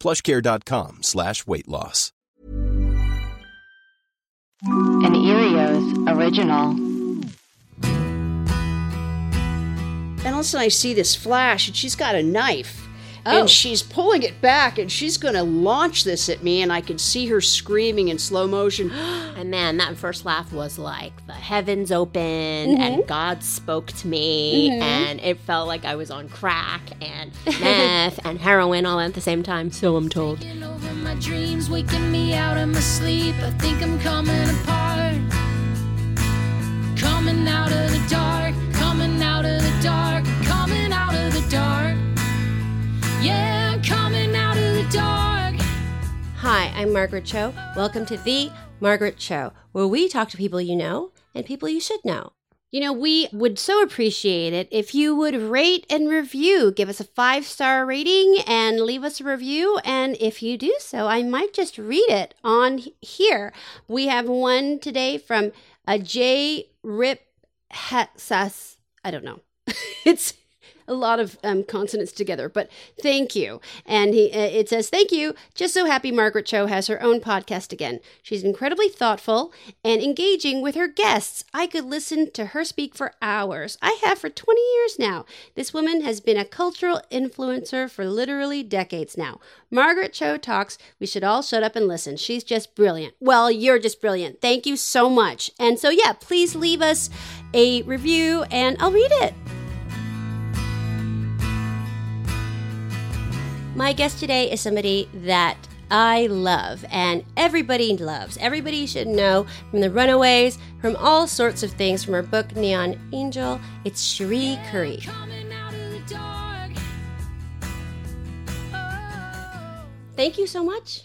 plushcare.com slash weight loss. An Earios original. And all of a sudden I see this flash and she's got a knife. Oh. And she's pulling it back and she's going to launch this at me and I can see her screaming in slow motion. And man, that first laugh was like the heavens opened Mm-hmm. and God spoke to me, and it felt like I was on crack and meth and heroin all at the same time. So I'm told. Over my dreams, waking me out of my sleep. I think I'm coming apart. Coming out of the dark, coming out of the dark, coming out of the dark. Yeah, I'm coming out of the dark. Hi, I'm Margaret Cho. Welcome to the Margaret Cho, where we talk to people you know and people you should know. You know, we would so appreciate it if you would rate and review. Give us a five star rating and leave us a review. And if you do so, I might just read it on here. We have one today from a J. Rip Hetsas. I don't know. it's a lot of um, consonants together, but thank you. And he, uh, it says, Thank you. Just so happy Margaret Cho has her own podcast again. She's incredibly thoughtful and engaging with her guests. I could listen to her speak for hours. I have for 20 years now. This woman has been a cultural influencer for literally decades now. Margaret Cho talks. We should all shut up and listen. She's just brilliant. Well, you're just brilliant. Thank you so much. And so, yeah, please leave us a review and I'll read it. My guest today is somebody that I love and everybody loves. Everybody should know from the Runaways, from all sorts of things, from her book Neon Angel. It's Cherie Currie. Thank you so much.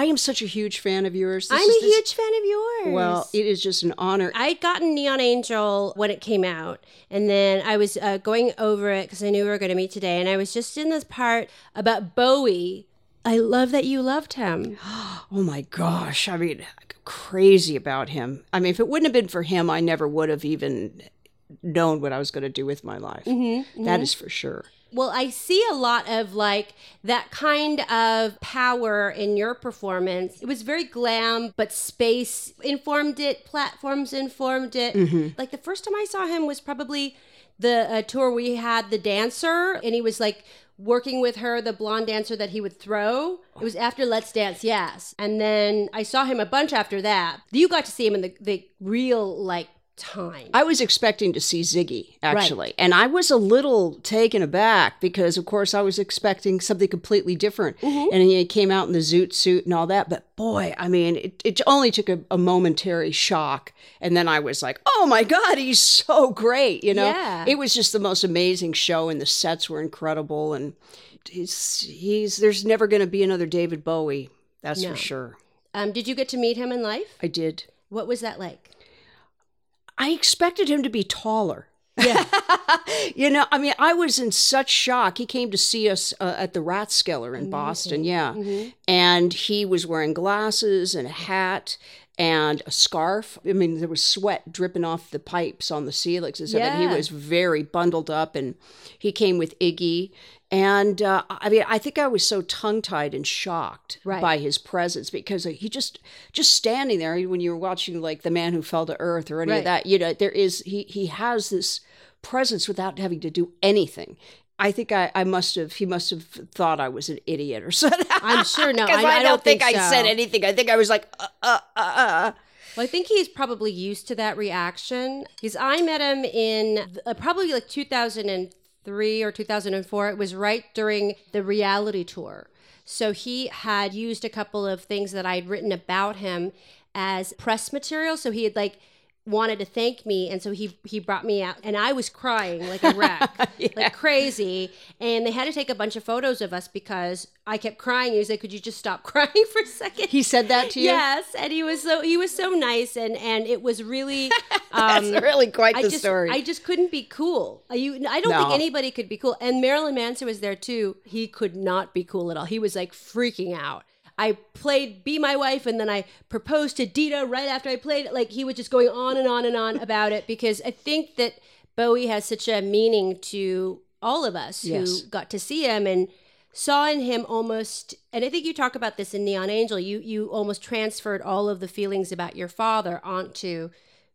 I am such a huge fan of yours. This I'm is a this- huge fan of yours. Well, it is just an honor. I'd gotten Neon Angel when it came out, and then I was uh, going over it because I knew we were going to meet today, and I was just in this part about Bowie. I love that you loved him. Oh my gosh. I mean, crazy about him. I mean, if it wouldn't have been for him, I never would have even known what I was going to do with my life. Mm-hmm, That is for sure. Well, I see a lot of like that kind of power in your performance. It was very glam, but space informed it, platforms informed it. Like the first time I saw him was probably the uh, tour we had the dancer, and he was like working with her, the blonde dancer that he would throw. It was after Let's Dance, yes. And then I saw him a bunch after that. You got to see him in the, the real like time. I was expecting to see Ziggy, actually. And I was a little taken aback because, of course, I was expecting something completely different. Mm-hmm. And he came out in the zoot suit and all that. But boy, I mean, it, it only took a, a momentary shock. And then I was like, oh my God, he's so great. You know, Yeah. it was just the most amazing show, and the sets were incredible. And he's, he's there's never going to be another David Bowie. That's No. for sure. Um, did you get to meet him in life? I did. What was that like? I expected him to be taller. Yeah. you know, I mean, I was in such shock. He came to see us uh, at the Rathskeller in Boston. Yeah. And he was wearing glasses and a hat and a scarf. I mean, there was sweat dripping off the pipes on the ceilings and stuff. And he was very bundled up. And he came with Iggy. And uh, I mean, I think I was so tongue tied and shocked Right. by his presence because he just just standing there when you were watching like the man who fell to earth or any Right. of that. You know, there is he he has this presence without having to do anything. I think I, I must have he must have thought I was an idiot or something. I'm sure no, I- I don't think I so. said anything. I think I was like, uh, uh, uh, uh. Well, I think he's probably used to that reaction because I met him in uh, probably like 2003 or 2004. It was right during the reality tour. So he had used a couple of things that I'd written about him as press material. So he had like wanted to thank me and so he he brought me out and I was crying like a wreck like crazy and they had to take a bunch of photos of us because I kept crying he was like could you just stop crying for a second He said that to you. Yes, and he was so he was so nice, and and it was really. Um, That's really quite I the just, story. I just couldn't be cool. You, I don't think anybody could be cool. And Marilyn Manson was there too. He could not be cool at all. He was like freaking out. I played "Be My Wife" and then I proposed to Dita right after I played it. Like he was just going on and on and on about it because I think that Bowie has such a meaning to all of us Yes. who got to see him and saw in him almost and I think you talk about this in Neon Angel you you almost transferred all of the feelings about your father onto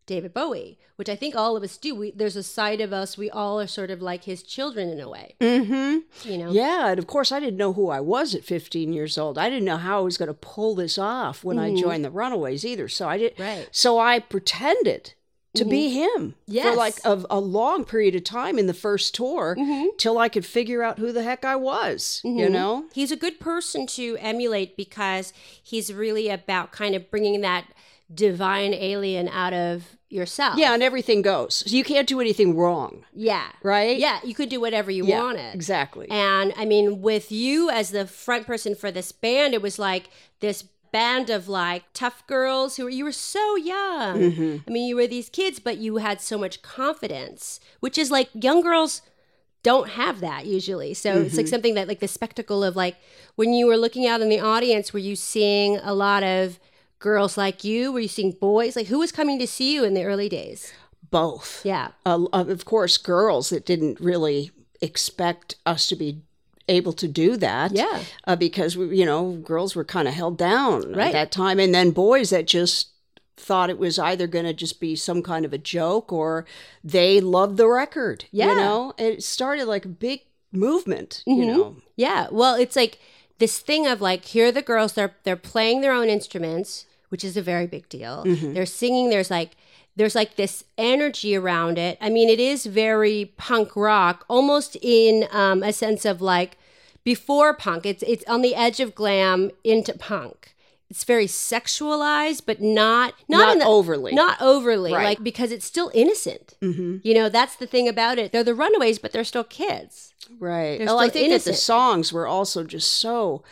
David Bowie which I think all of us do we there's a side of us we all are sort of like his children in a way Mm-hmm. you know Yeah, and of course, I didn't know who I was at 15 years old. I didn't know how I was going to pull this off when I joined the Runaways either. So I did. Mm-hmm. Right. Mm-hmm. So I pretended to be him Yes. for like a, a long period of time in the first tour Mm-hmm. till I could figure out who the heck I was. You know. He's a good person to emulate because he's really about kind of bringing that divine alien out of yourself. Yeah, and everything goes. So you can't do anything wrong, Yeah. right? Yeah, you could do whatever you Yeah, wanted. exactly. And I mean, with you as the front person for this band, it was like this band of like tough girls who were you were so young. Mm-hmm. I mean, you were these kids, but you had so much confidence, which is like young girls don't have that usually. So it's Mm-hmm. like something that like the spectacle of like when you were looking out in the audience, were you seeing a lot of girls like you? Were you seeing boys? Like who was coming to see you in the early days? Both. Yeah. uh, of course, girls that didn't really expect us to be able to do that. Yeah. Uh, because, we, you know, girls were kind of held down Right. at that time. And then boys that just thought it was either going to just be some kind of a joke or they loved the record. Yeah. You know, it started like a big movement, you Mhm. know. Yeah. Well, it's like this thing of like here are the girls they're they're playing their own instruments, which is a very big deal. They're singing. There's like there's like this energy around it. I mean, it is very punk rock, almost in um, a sense of like before punk. It's it's on the edge of glam into punk. It's very sexualized, but not not, Not the, overly. not overly, Right. like because it's still innocent. Mm-hmm. You know, that's the thing about it. They're the Runaways, but they're still kids. Right. They're Well, I still think that the songs were also just so.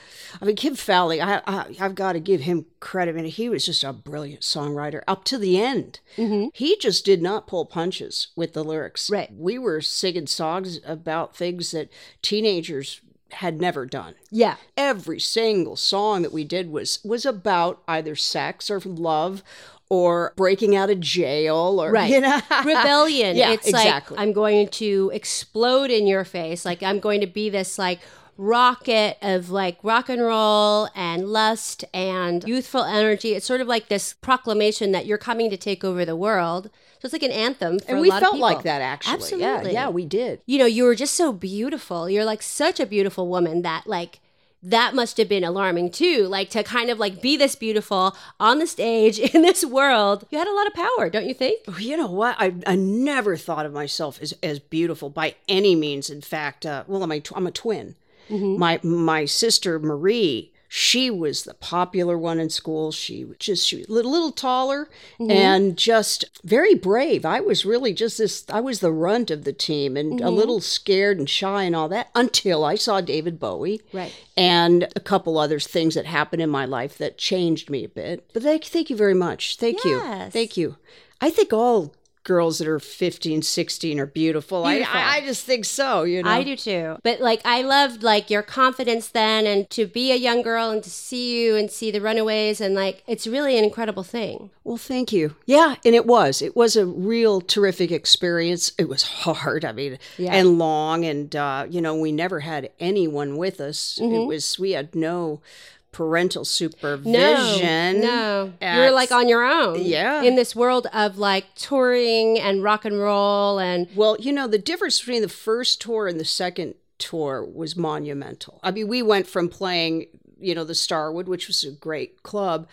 I mean, Kim Fowley, I, I I've got to give him credit. I mean, he was just a brilliant songwriter up to the end. Mm-hmm. He just did not pull punches with the lyrics. Right. We were singing songs about things that teenagers had never done. Yeah. Every single song that we did was was about either sex or love or breaking out of jail or Right. you know rebellion. Yeah, it's exactly. like I'm going to explode in your face. Like I'm going to be this like rocket of like rock and roll and lust and youthful energy. It's sort of like this proclamation that you're coming to take over the world. So it's like an anthem for and a we lot felt of people. like that actually. Absolutely. Yeah, yeah, we did. You know, you were just so beautiful. You're like such a beautiful woman that like that must have been alarming too. Like to kind of like be this beautiful on the stage in this world. You had a lot of power, don't you think? You know what? I, I never thought of myself as, as beautiful by any means. In fact, uh, well, I'm a, tw- I'm a twin. My my sister Marie, she was the popular one in school. She was just she was a little, taller mm-hmm. and just very brave. I was really just this. I was the runt of the team and a mm-hmm. little scared and shy and all that until I saw David Bowie. Right. And a couple other things that happened in my life that changed me a bit. But thank, thank you very much. Thank you. Thank you. I think all girls that are 15, 16 are beautiful. I, Beautiful. I, I just think so, you know. I do too. But like I loved like your confidence then and to be a young girl and to see you and see the runaways and like it's really an incredible thing. Well, thank you. Yeah, and it was. It was a real terrific experience. It was hard, I mean, Yeah. and long. And, uh, you know, we never had anyone with us. Mm-hmm. It was, we had no parental No, supervision. no, at- you're like on your own. Yeah. in this world of like touring and rock and roll and Well, you know, the difference between the first tour and the second tour was monumental. I mean, we went from playing, you know, the Starwood, which was a great club,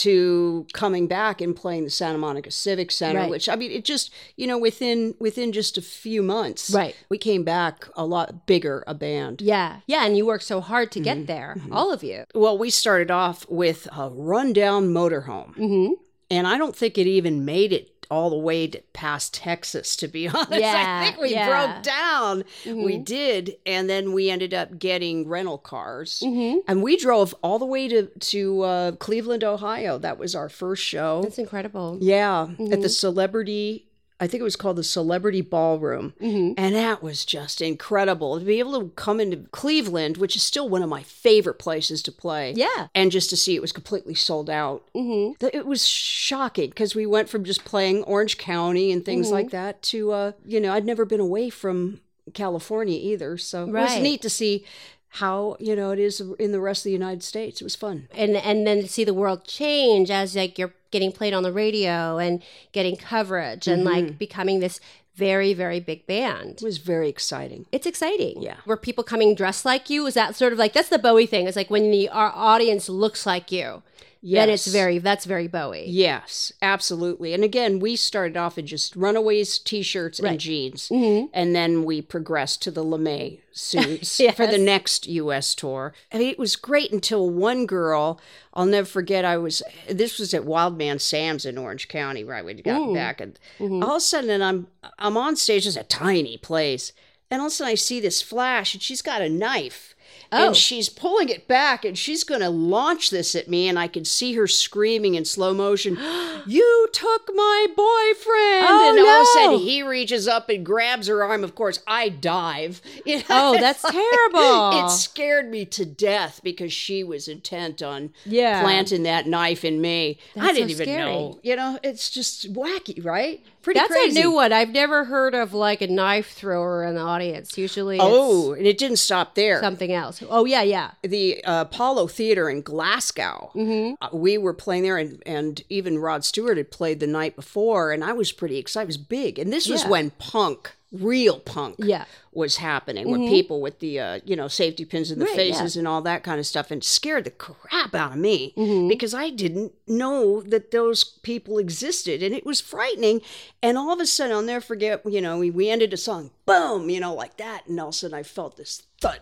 to coming back and playing the Santa Monica Civic Center, Right. which I mean, it just, you know, within within just a few months, Right. we came back a lot bigger a band. yeah, yeah, and you worked so hard to Mm-hmm. get there, all of you. Well, we started off with a rundown motorhome. Mm-hmm. And I don't think it even made it all the way to past Texas, to be honest. Yeah, I think we yeah. broke down. Mm-hmm. We did. And then we ended up getting rental cars. Mm-hmm. And we drove all the way to, to uh, Cleveland, Ohio. That was our first show. That's incredible. Yeah, at the mm-hmm. celebrity, I think it was called the Celebrity Ballroom. Mm-hmm. And that was just incredible to be able to come into Cleveland, which is still one of my favorite places to play. Yeah. And just to see it was completely sold out. Mm-hmm. It was shocking because we went from just playing Orange County and things Mm-hmm. like that to, uh, you know, I'd never been away from California either. So it was neat to see how, you know, it is in the rest of the United States. It was fun. and and then to see the world change as like you're getting played on the radio and getting coverage and Mm-hmm. like becoming this very very big band. It was very exciting. It's exciting. Yeah. Were people coming dressed like you? Is that sort of like that's the Bowie thing? It's like when the our audience looks like you. Then it's Yes. very that's very Bowie. Yes, absolutely. And again, we started off in just runaways, t-shirts, and jeans, mm-hmm. and then we progressed to the lamé suits for the next U.S. tour. I mean, it was great until one girl. I'll never forget. I was this was at Wildman Sam's in Orange County, right? We'd gotten mm. back, and mm-hmm. all of a sudden, and I'm I'm on stage. It's a tiny place, and all of a sudden, I see this flash, and she's got a knife. Oh. And she's pulling it back and she's going to launch this at me. And I can see her screaming in slow motion, You took my boyfriend. Oh, and all of a no. sudden he reaches up and grabs her arm. Of course, I dive. You know, Oh, that's terrible. It scared me to death because she was intent on Yeah. planting that knife in me. I That's so didn't even scary. know. You know, it's just wacky, right? Pretty That's crazy. a new one. I've never heard of like a knife thrower in the audience. Usually it's Oh, and it didn't stop there. something else. Oh yeah, yeah. the uh, Apollo Theater in Glasgow. Mm-hmm. Uh, we were playing there, and, and even Rod Stewart had played the night before, and I was pretty excited. It was big, and this was Yeah. when punk, real punk, Yeah. Mm-hmm. was happening, with people with the uh, you know safety pins in the Right, faces and all that kind of stuff, and scared the crap out of me Mm-hmm. because I didn't know that those people existed, and it was frightening. And all of a sudden, I'll never forget. You know, we, we ended a song, boom, you know, like that, and all of a sudden, I felt this thud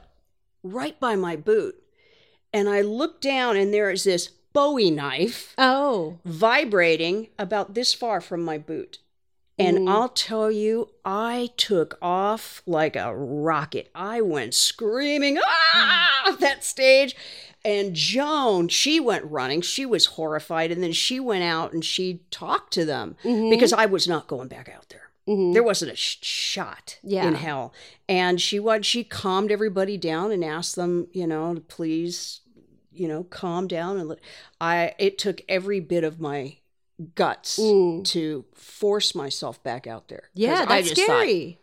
right by my boot. And I looked down, and there is this Bowie knife Oh. vibrating about this far from my boot. And mm-hmm. I'll tell you, I took off like a rocket. I went screaming ah, off mm-hmm. that stage. And Joan, she went running. She was horrified. And then she went out and she talked to them mm-hmm. because I was not going back out there. There wasn't a sh- shot Yeah. in hell. And she what she calmed everybody down and asked them, you know, to please, you know, calm down and let I it took every bit of my guts to force myself back out there. Yeah, that's scary.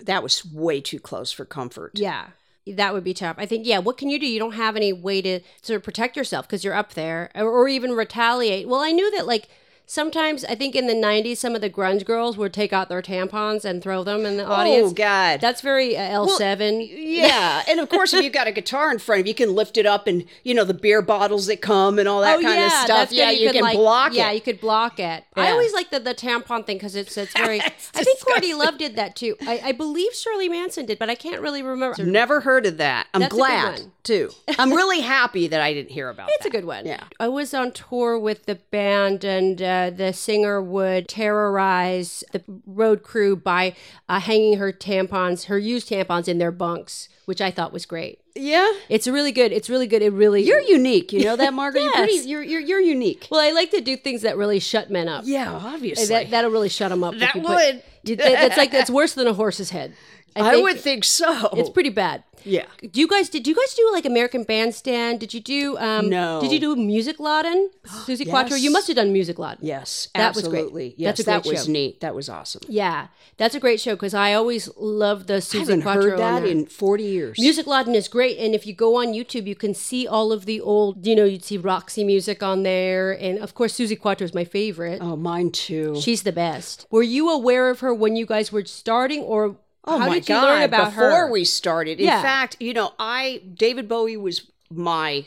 that was way too close for comfort. Yeah. That would be tough. I think, yeah, what can you do? You don't have any way to sort of protect yourself because you're up there or, or even retaliate. Well, I knew that, like, sometimes I think in the 90s, some of the grunge girls would take out their tampons and throw them in the audience. Oh God. That's very uh, L7. yeah, and of course, if you've got a guitar in front of you, you can lift it up, and you know the beer bottles that come and all that oh, kind yeah, of stuff. Yeah, you, could, can like, block Yeah, it. Yeah, you could block it. I always like the, the tampon thing because it's it's very. It's I think Courtney. Love did that too. I, I believe Shirley Manson did, but I can't really remember. Never heard of that. I'm That's glad too. I'm really happy that I didn't hear about It's that. a good one. Yeah. I was on tour with the band, and uh, the singer would terrorize the road crew by uh, hanging her tampons, her used tampons, in their bunks, which I thought was great. Yeah, It's really good. It's really good. It really. you're unique. You know that, Margaret. You're, pretty, Yes. you're you're you're unique. well, I like to do things that really shut men up. Yeah, obviously. That, that'll really shut them up. That you put- would. That's like that's worse than a horse's head. I, think would think so. it's pretty bad. Yeah. Do you guys did you guys do like American Bandstand? Did you do um No. Did you do Musikladen? Suzi Quatro? You must have done Musikladen. Yes, That was great. absolutely. Yes, That's a great that was show. neat. That was awesome. Yeah, that's a great show because I always love the I Susie haven't Quattro heard on that there. in 40 years. Music Laden is great, and if you go on YouTube, you can see all of the old. You know, you'd see Roxy music on there, and of course, Suzi Quatro is my favorite. Oh, mine too. She's the best. Were you aware of her when you guys were starting, or Oh how my did you God! learn about her? Before her? we started, in Yeah. fact, you know, I David Bowie was my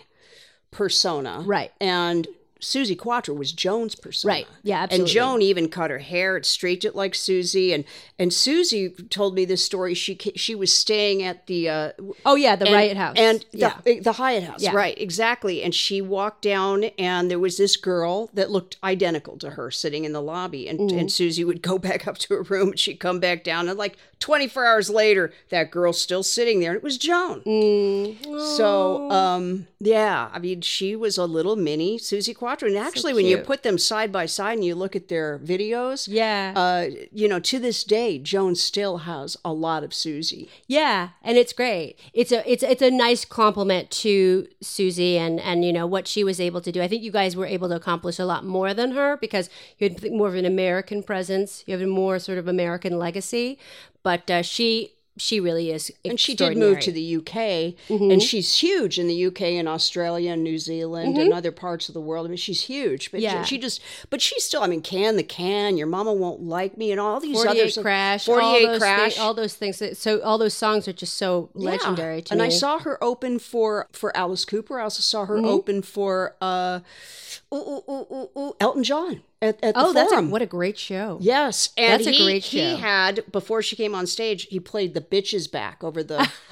persona, Right. and Suzi Quatro was Joan's persona, Right. Yeah, absolutely. And Joan even cut her hair, and straightened it like Suzi, and and Suzi told me this story. She she was staying at the uh, oh yeah, the and- Riot House, and the, yeah, the Hyatt House, Yeah. right? Exactly. And she walked down, and there was this girl that looked identical to her sitting in the lobby. And, Mm-hmm. and Suzi would go back up to her room, and she'd come back down, and like 24 hours later, that girl's still sitting there, and it was Joan. Mm. So, um, yeah, I mean, she was a little mini Suzi Quatro, and actually, when you put them side by side and you look at their videos, yeah, uh, you know, to this day, Joan still has a lot of Suzi. yeah, and it's great. It's a it's it's a nice compliment to Suzi and and you know what she was able to do. I think you guys were able to accomplish a lot more than her because you had more of an American presence. You have a more sort of American legacy, but uh, she she really is. and she did move to the UK, Mm-hmm. and she's huge in the UK and Australia and New Zealand and other parts of the world. I mean, she's huge, but she- Mm-hmm. Yeah. she, just, but she's still. I mean, can the can, your mama won't like me, and all these 48 other crash, forty all those crash, thi- all those things. that- So all those songs are just so Yeah. legendary to and me. I saw her open for for Alice Cooper. I also saw her Mm-hmm. open for uh, ooh, ooh, ooh, ooh, Elton John at, at the oh, that's a, what a great show. Yes, and That's a he, great he had before she came on stage, he played the bitches back over the.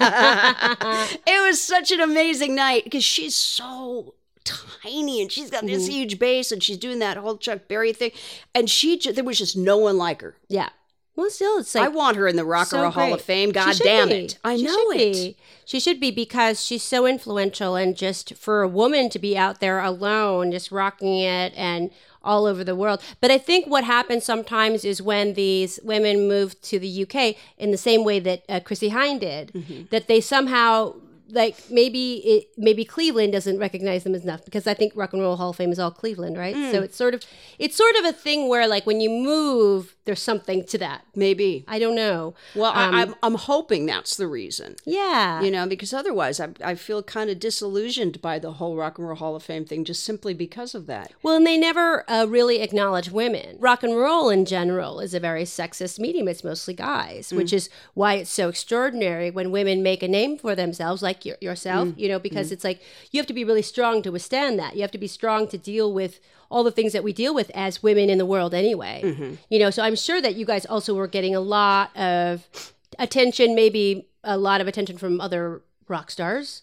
it was such an amazing night because she's so tiny and she's got this Mm-hmm. huge bass and she's doing that whole Chuck Berry thing, and she there was just no one like her. Yeah. Well, still, it's like I want her in the Rock and so Roll Hall of. Fame. God damn be. it, I She know it. be. She should be because she's so influential, and just for a woman to be out there alone, just rocking it and all over the world. But I think what happens sometimes is when these women move to the UK in the same way that uh, Chrissie Hynde did, Mm-hmm. that they somehow. Like maybe it, maybe Cleveland doesn't recognize them enough because I think Rock and Roll Hall of Fame is all Cleveland, right? Mm. So it's sort of it's sort of a thing where like when you move, there's something to that. Maybe. I don't know. Well, Um, I, I'm I'm hoping that's the reason. Yeah. You know, because otherwise I, I feel kind of disillusioned by the whole Rock and Roll Hall of Fame thing just simply because of that. Well, and they never uh, really acknowledge women. Rock and roll in general is a very sexist medium. It's mostly guys, which is why it's so extraordinary when women make a name for themselves, like your, yourself, you know, because it's like you have to be really strong to withstand that. You have to be strong to deal with all the things that we deal with as women in the world anyway. Mm-hmm. You know, so I'm sure that you guys also were getting a lot of attention, maybe a lot of attention from other rock stars.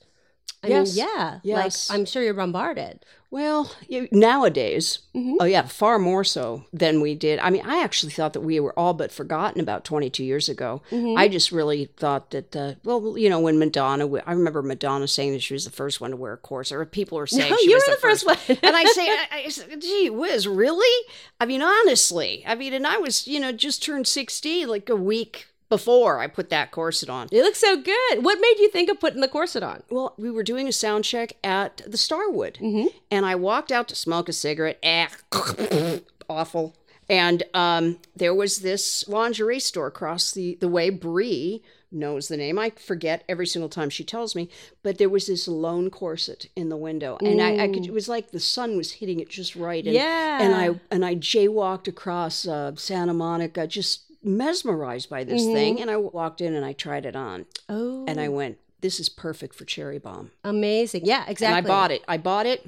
I Yes. mean, yeah. Yes. Like, I'm sure you're bombarded. Well, you, nowadays, Mm-hmm. oh yeah, far more so than we did. I mean, I actually thought that we were all but forgotten about 22 years ago. Mm-hmm. I just really thought that, uh, well, you know, when Madonna, I remember Madonna saying that she was the first one to wear a corset, or people were saying No, she you was were the first one. and I say, I, I said, gee whiz, really? I mean, honestly, I mean, and I was, you know, just turned 60 like a week before I put that corset on. It looks so good. What made you think of putting the corset on? Well, we were doing a sound check at the Starwood, Mm-hmm. and I walked out to smoke a cigarette. Eh, awful. And um, there was this lingerie store across the, the way. Brie knows the name. I forget every single time she tells me. But there was this lone corset in the window, and I, I could. It was like the sun was hitting it just right. And, Yeah. And I and I jaywalked across uh, Santa Monica, just mesmerized by this thing. And I walked in and I tried it on, Oh, and I went, "This is perfect for cherry bomb." amazing. Yeah, exactly. And I bought it. I bought it.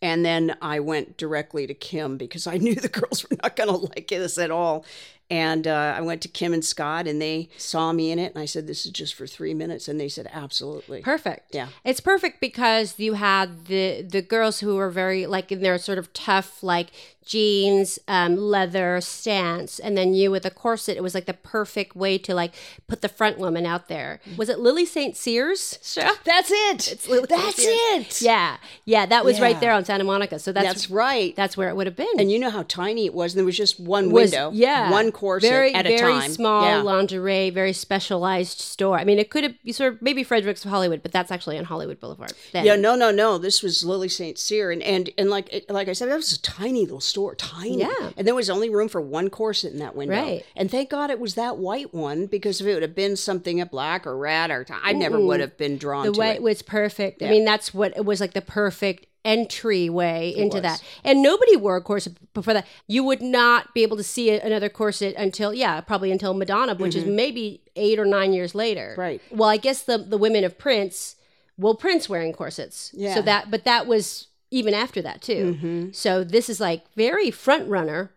And then I went directly to Kim because I knew the girls were not going to like this at all. And uh, I went to Kim and Scott, and they saw me in it. And I said, "This is just for three minutes," and they said, "Absolutely." Perfect. Yeah. It's perfect because you had the the girls who were very like in their sort of tough like jeans, um, leather stance, and then you with a corset. It was like the perfect way to like put the front woman out there. Was it Lili St. Cyr's show? That's it. Lily That's. It. Yeah, yeah, that was right there on Santa Monica. So that's That's right. that's where it would have been. and you know how tiny it was, and there was just one Was- window, yeah. one corset very at a very time. small Yeah. lingerie, very specialized store. I mean, it could have sort of maybe Fredericks of Hollywood, but that's actually on Hollywood Boulevard. then. Yeah, no, no, no. This was Lili St. Cyr, and and and like like I said, that was a tiny little store, tiny. Yeah. and there was only room for one corset in that window. Right. And thank God it was that white one because if it would have been something a black or red or I never would have been drawn the to it. was perfect. I mean, that's what it was like the perfect entryway into was. that. And nobody wore a corset before that. You would not be able to see another corset until yeah, probably until Madonna, which is maybe eight or nine years later. Mm-hmm. Right. Well, I guess the the women of Prince, well, Prince wearing corsets. Yeah. So that, but that was even after that too. Mm-hmm. So this is like very front runner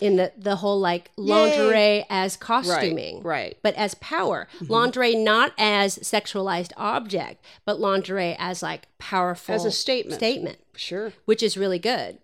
in the the whole like lingerie as costuming right. but as power. Mm-hmm. Lingerie not as sexualized object, but lingerie as like powerful As a statement. Statement, Sure. which is really good.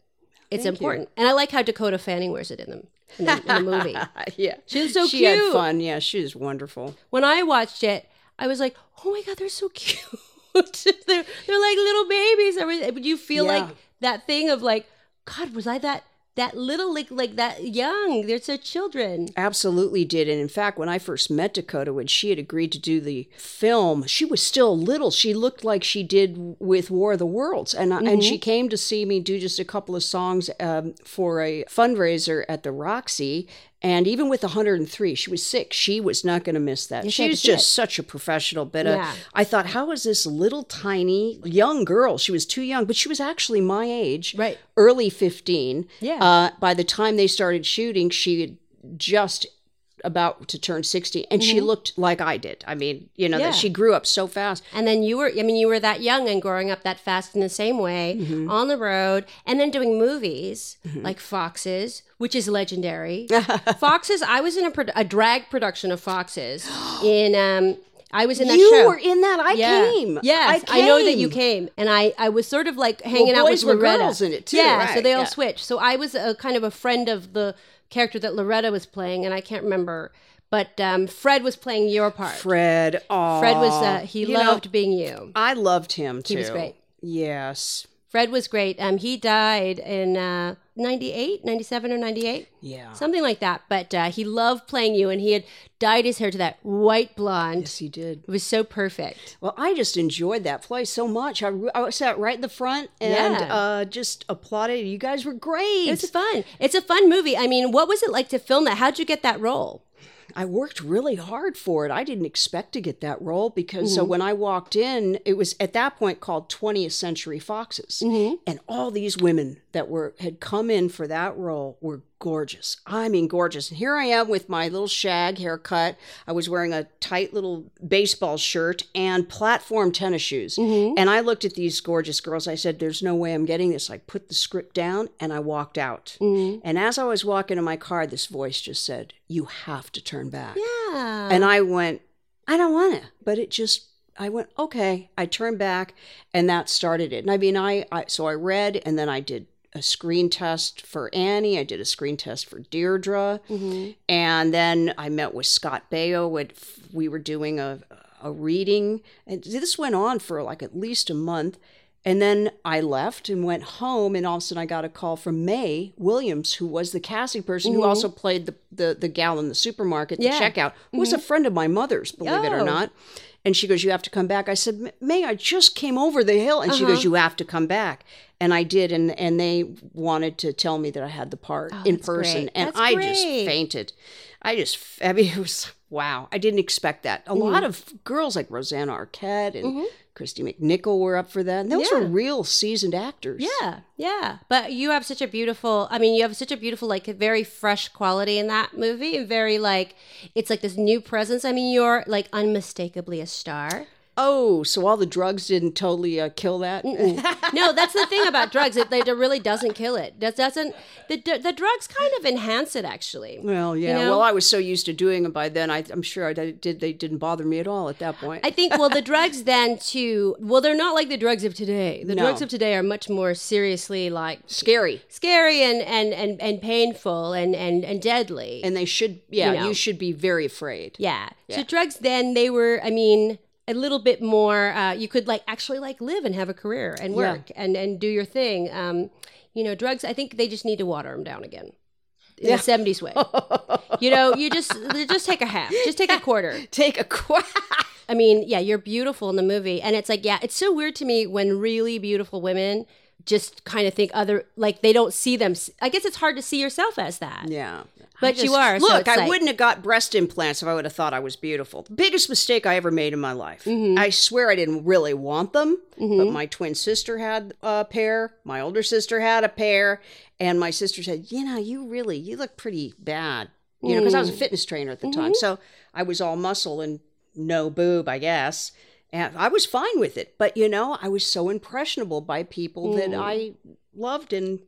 It's Thank you. important, and I like how Dakota Fanning wears it in the in the, in the movie. yeah. She was so she had cute. fun. Yeah, she was wonderful. When I watched it, I was like, "Oh my god, they're so cute! they're they're like little babies." Would you feel Yeah. like that thing of like, God, was I that that little like like that young? They're so children. Absolutely did. And in fact, when I first met Dakota, when she had agreed to do the film, she was still little. She looked like she did with War of the Worlds. And, I and she came to see me do just a couple of songs um, for a fundraiser at the Roxy. And even with 103, she was sick. She was not going to miss that. she had She's just it. such a professional. But uh, Yeah. I thought, how is this little tiny young girl? She was too young, but she was actually my age, Right. early 15. Yeah. Uh, by the time they started shooting, she had just about to turn 60 and she looked like I did. I mean, you know, Mm-hmm. Yeah. that she grew up so fast. And then you were, I mean, you were that young and growing up that fast in the same way Mm-hmm. on the road and then doing movies like Foxes, which is legendary. Foxes, I was in a, pro- a drag production of Foxes in, um, I was in that you show. were in that. I yeah. came. Yes, I, I, know that you came. came, and I, I was sort of like hanging out boys with were Loretta. girls in it, too, Yeah, so they all yeah. switched. So I was a kind of a friend of the character that Loretta was playing, and I can't remember, but um, Fred was playing your part. Fred. Oh, Fred was uh, he loved being you. I loved him too. He was great. Yes. Fred was great. Um, he died in uh, 98, 97 or 98, Yeah. something like that. But uh, he loved playing you, and he had dyed his hair to that white blonde. Yes, he did. It was so perfect. Well, I just enjoyed that play so much. I, I sat right in the front and Yeah. uh, just applauded. You guys were great. It was fun. It's a fun movie. I mean, what was it like to film that? How'd you get that role? I worked really hard for it. I didn't expect to get that role because Mm-hmm. so when I walked in, it was at that point called 20th Century Foxes, Mm-hmm. and all these women that were had come in for that role were gorgeous. I mean, gorgeous. And here I am with my little shag haircut. I was wearing a tight little baseball shirt and platform tennis shoes. Mm-hmm. And I looked at these gorgeous girls. I said, "There's no way I'm getting this." I put the script down and I walked out. Mm-hmm. And as I was walking to my car, this voice just said, "You have to turn back." Yeah. And I went, I don't want to. But it just, I went, okay. I turned back and that started it. And I mean, I, I so I read and then I did a screen test for Annie. I did a screen test for Deirdre. Mm-hmm. And then I met with Scott Baio. When we were doing a, a reading. And this went on for like at least a month. And then I left and went home, and all of a sudden I got a call from May Williams, who was the casting person, who mm-hmm. also played the, the the gal in the supermarket, the Yeah. checkout, who was a mm-hmm. friend of my mother's, believe it or Oh. not. And she goes, "You have to come back." I said, "May, I just came over the hill," and she goes, uh-huh. "You have to come back." And I did, and and they wanted to tell me that I had the part oh, in person, great. and That's I just fainted. I just, I mean, it was wow. I didn't expect that. A lot mm. of girls like Rosanna Arquette and mm-hmm. Kristy McNichol were up for that. And those were real seasoned actors. Yeah, yeah. But you have such a beautiful, I mean, you have such a beautiful, like, very fresh quality in that movie and very, like, it's like this new presence. I mean, you're, like, unmistakably a star. Oh, so all the drugs didn't totally uh, kill that? No, that's the thing about drugs. It, it really doesn't kill it. That doesn't, the, the drugs kind of enhance it, actually. Well, yeah. know? Well, I was so used to doing it by then. I, I'm sure I did. They didn't bother me at all at that point. I think, well, the drugs then, too, well, they're not like the drugs of today. The No. drugs of today are much more seriously, like, Scary, scary and, and, and, and painful and, and, and deadly. and they should. Yeah, You know. you should be very afraid. Yeah. So drugs then they were I mean a little bit more uh, you could like actually like live and have a career and Yeah. work and and do your thing. Um you know drugs I think they just need to water them down again. in the '70s way. you know, you just just take a half, just take a quarter. Take a quack. I mean, yeah, you're beautiful in the movie, and it's like, yeah, it's so weird to me when really beautiful women just kind of think other like they don't see them. I guess it's hard to see yourself as that. Yeah. But I you are, so Look, I like- wouldn't have got breast implants if I would have thought I was beautiful. The biggest mistake I ever made in my life. Mm-hmm. I swear I didn't really want them, but my twin sister had a pair, my older sister had a pair, and my sister said, "You know, you really you look pretty bad." You know, because I Mm. was a fitness trainer at the Mm-hmm. time, so I was all muscle and no boob, I guess. And I was fine with it, but you know, I was so impressionable by people that Mm. I loved and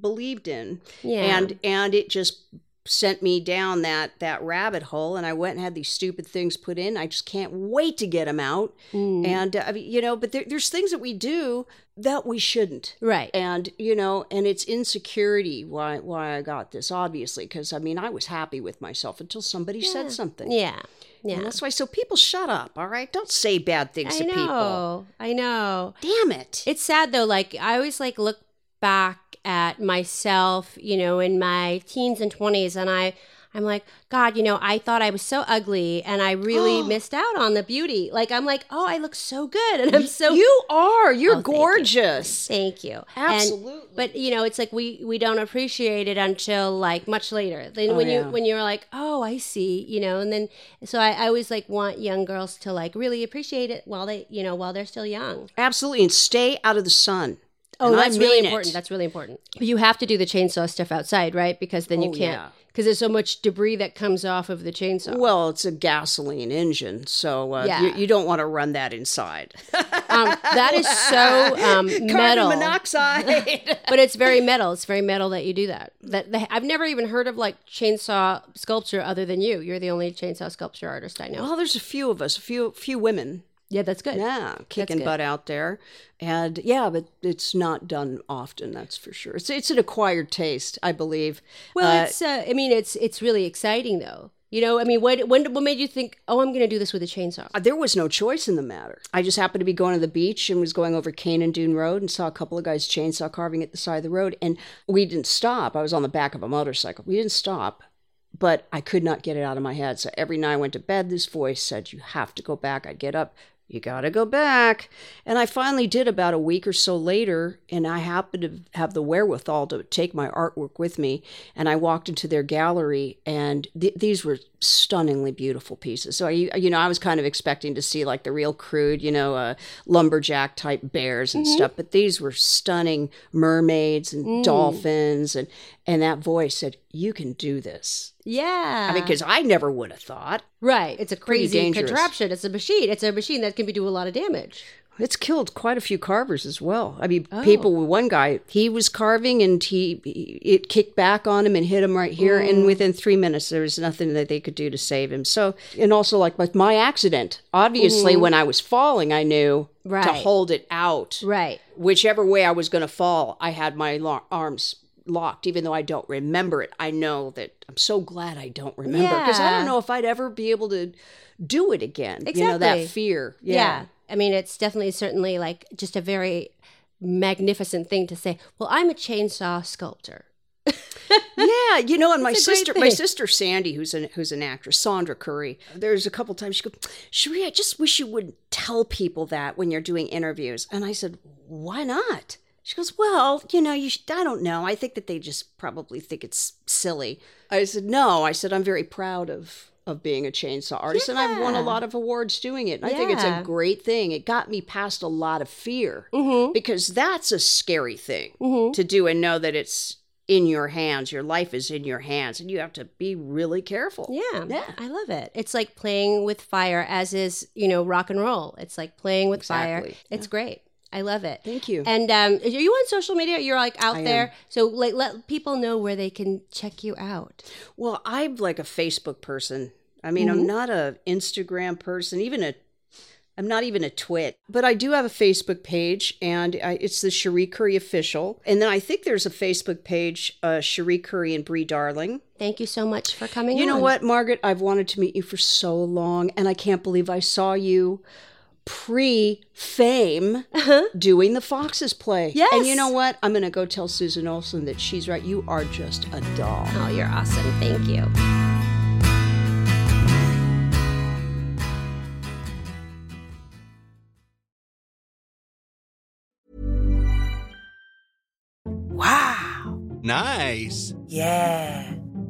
believed in Yeah. and and it just sent me down that that rabbit hole and i went and had these stupid things put in i just can't wait to get them out Mm. and uh, I mean, you know but there, there's things that we do that we shouldn't right. and you know and it's insecurity why why i got this obviously because i mean i was happy with myself until somebody said something yeah. Yeah. and that's why so people shut up all right don't say bad things I to people know. I know. damn it It's sad though. Like I always like look back at myself, you know, in my teens and twenties, and I, I'm like, God, you know, I thought I was so ugly, and I really missed out on the beauty. Like I'm like, oh, I look so good, and I'm so. you are you're Oh, thank you. gorgeous Thank you. And- Absolutely. but you know, it's like we we don't appreciate it until like much later. Then Oh, when yeah. you when you're like, oh, I see, you know, and then so I, I always like want young girls to like really appreciate it while they you know while they're still young. Absolutely, and stay out of the sun. Oh, And that's really it. important. That's really important. You have to do the chainsaw stuff outside, right? Because then you Oh, can't. yeah. Because there's so much debris that comes off of the chainsaw. Well, it's a gasoline engine, so uh, Yeah. you, you don't want to run that inside. Um, that is so um, metal. Carbon monoxide. but it's very metal. It's very metal that you do that. That the, I've never even heard of like chainsaw sculpture other than you. You're the only chainsaw sculpture artist I know. well, there's a few of us, a few few women. Yeah, that's good. Yeah, kicking good. butt out there, and yeah, but it's not done often. That's for sure. It's it's an acquired taste, I believe. Well, Uh, it's. Uh, I mean, it's it's really exciting though. You know, I mean, what when what made you think, oh, I'm going to do this with a chainsaw? Uh, there was no choice in the matter. I just happened to be going to the beach and was going over Kanan Dume Road and saw a couple of guys chainsaw carving at the side of the road. And we didn't stop. I was on the back of a motorcycle. We didn't stop, but I could not get it out of my head. So every night I went to bed, this voice said, You have to go back. I'd get up. You got to go back. And I finally did about a week or so later. And I happened to have the wherewithal to take my artwork with me. And I walked into their gallery, and th- these were stunningly beautiful pieces. So, I, you know, I was kind of expecting to see like the real crude, you know, uh, lumberjack type bears and stuff. But these were stunning mermaids and dolphins. And, and that voice said, You can do this. Yeah, I mean, because I never would have thought. right. It's a crazy contraption. It's a machine. It's a machine that can be do a lot of damage. It's killed quite a few carvers as well. I mean, oh. people. One guy, he was carving, and he it kicked back on him and hit him right here. And oh. within three minutes, there was nothing that they could do to save him. So, and also like with my accident, obviously, when I was falling, I knew to hold it out. Right. Whichever way I was going to fall, I had my lo- arms locked. Even though I don't remember it, I know that I'm so glad I don't remember because I don't know if I'd ever be able to do it again. You know that Exactly. fear. Yeah. I mean, it's definitely certainly like just a very magnificent thing to say. Well, I'm a chainsaw sculptor. Yeah, you know, and my It's a great sister, my sister Sandy, who's an who's an actress, Sandra Currie. There's a couple times she goes, Cherie, I just wish you wouldn't tell people that when you're doing interviews. And I said, Why not? She goes, Well, you know, you. Should, I don't know. I think that they just probably think it's silly. I said, No. I said I'm very proud of of being a chainsaw artist, and I've won a lot of awards doing it. And I think it's a great thing. It got me past a lot of fear Mm-hmm. because that's a scary thing to do and know that it's in your hands. Your life is in your hands, and you have to be really careful. Yeah, Yeah. I love it. It's like playing with fire, as is you know rock and roll. It's like playing with fire. Exactly. It's great. I love it. Thank you. And um, are you on social media? You're like out I am. there, so like let people know where they can check you out. Well, I'm like a Facebook person. I mean, Mm-hmm. I'm not a Instagram person, even a I'm not even a twit, but I do have a Facebook page, and I, it's the Cherie Currie official. And then I think there's a Facebook page, uh, Cherie Currie and Brie Darling. Thank you so much for coming. You know what, Margaret? I've wanted to meet you for so long, and I can't believe I saw you pre-fame uh-huh. doing the Foxes play. Yes. And you know what? I'm going to go tell Susan Olsen that she's right. You are just a doll. Oh, you're awesome. Thank you. Wow. Nice.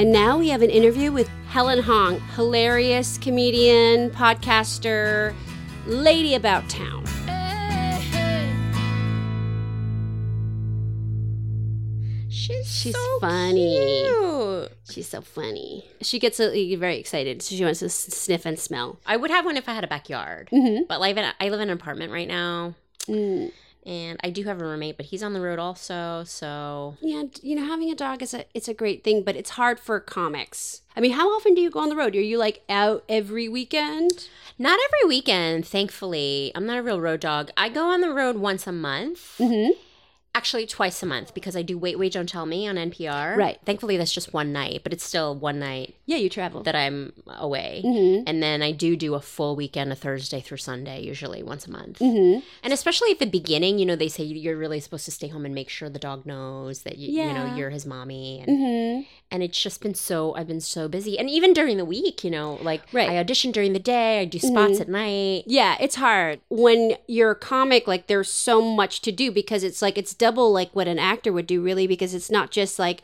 And now we have an interview with Helen Hong, hilarious comedian, podcaster, lady about town. She's, She's so funny. cute. She's so funny. She gets very excited, so she wants to sniff and smell. I would have one if I had a backyard. Mhm. But like, I live in an apartment right now, Mm. And I do have a roommate, but he's on the road also. So Yeah, you know, having a dog is a it's a great thing, but it's hard for comics. I mean, how often do you go on the road? Are you like out every weekend? not every weekend, thankfully. I'm not a real road dog. I go on the road once a month. Mm-hmm. Actually, twice a month because I do Wait, Wait, Don't Tell Me on NPR. Right. Thankfully, that's just one night, but it's still one night Yeah, you travel. that I'm away. Mhm. And then I do do a full weekend, a Thursday through Sunday, usually once a month. Mhm. And especially at the beginning, you know, they say you're really supposed to stay home and make sure the dog knows that you, you know you're his mommy, and Mhm. And it's just been so I've been so busy, and even during the week, you know, like Right. Mm-hmm. I audition during the day, I do spots at night. Yeah, it's hard when you're a comic. Like, there's so much to do because it's like it's double like what an actor would do, really, because it's not just like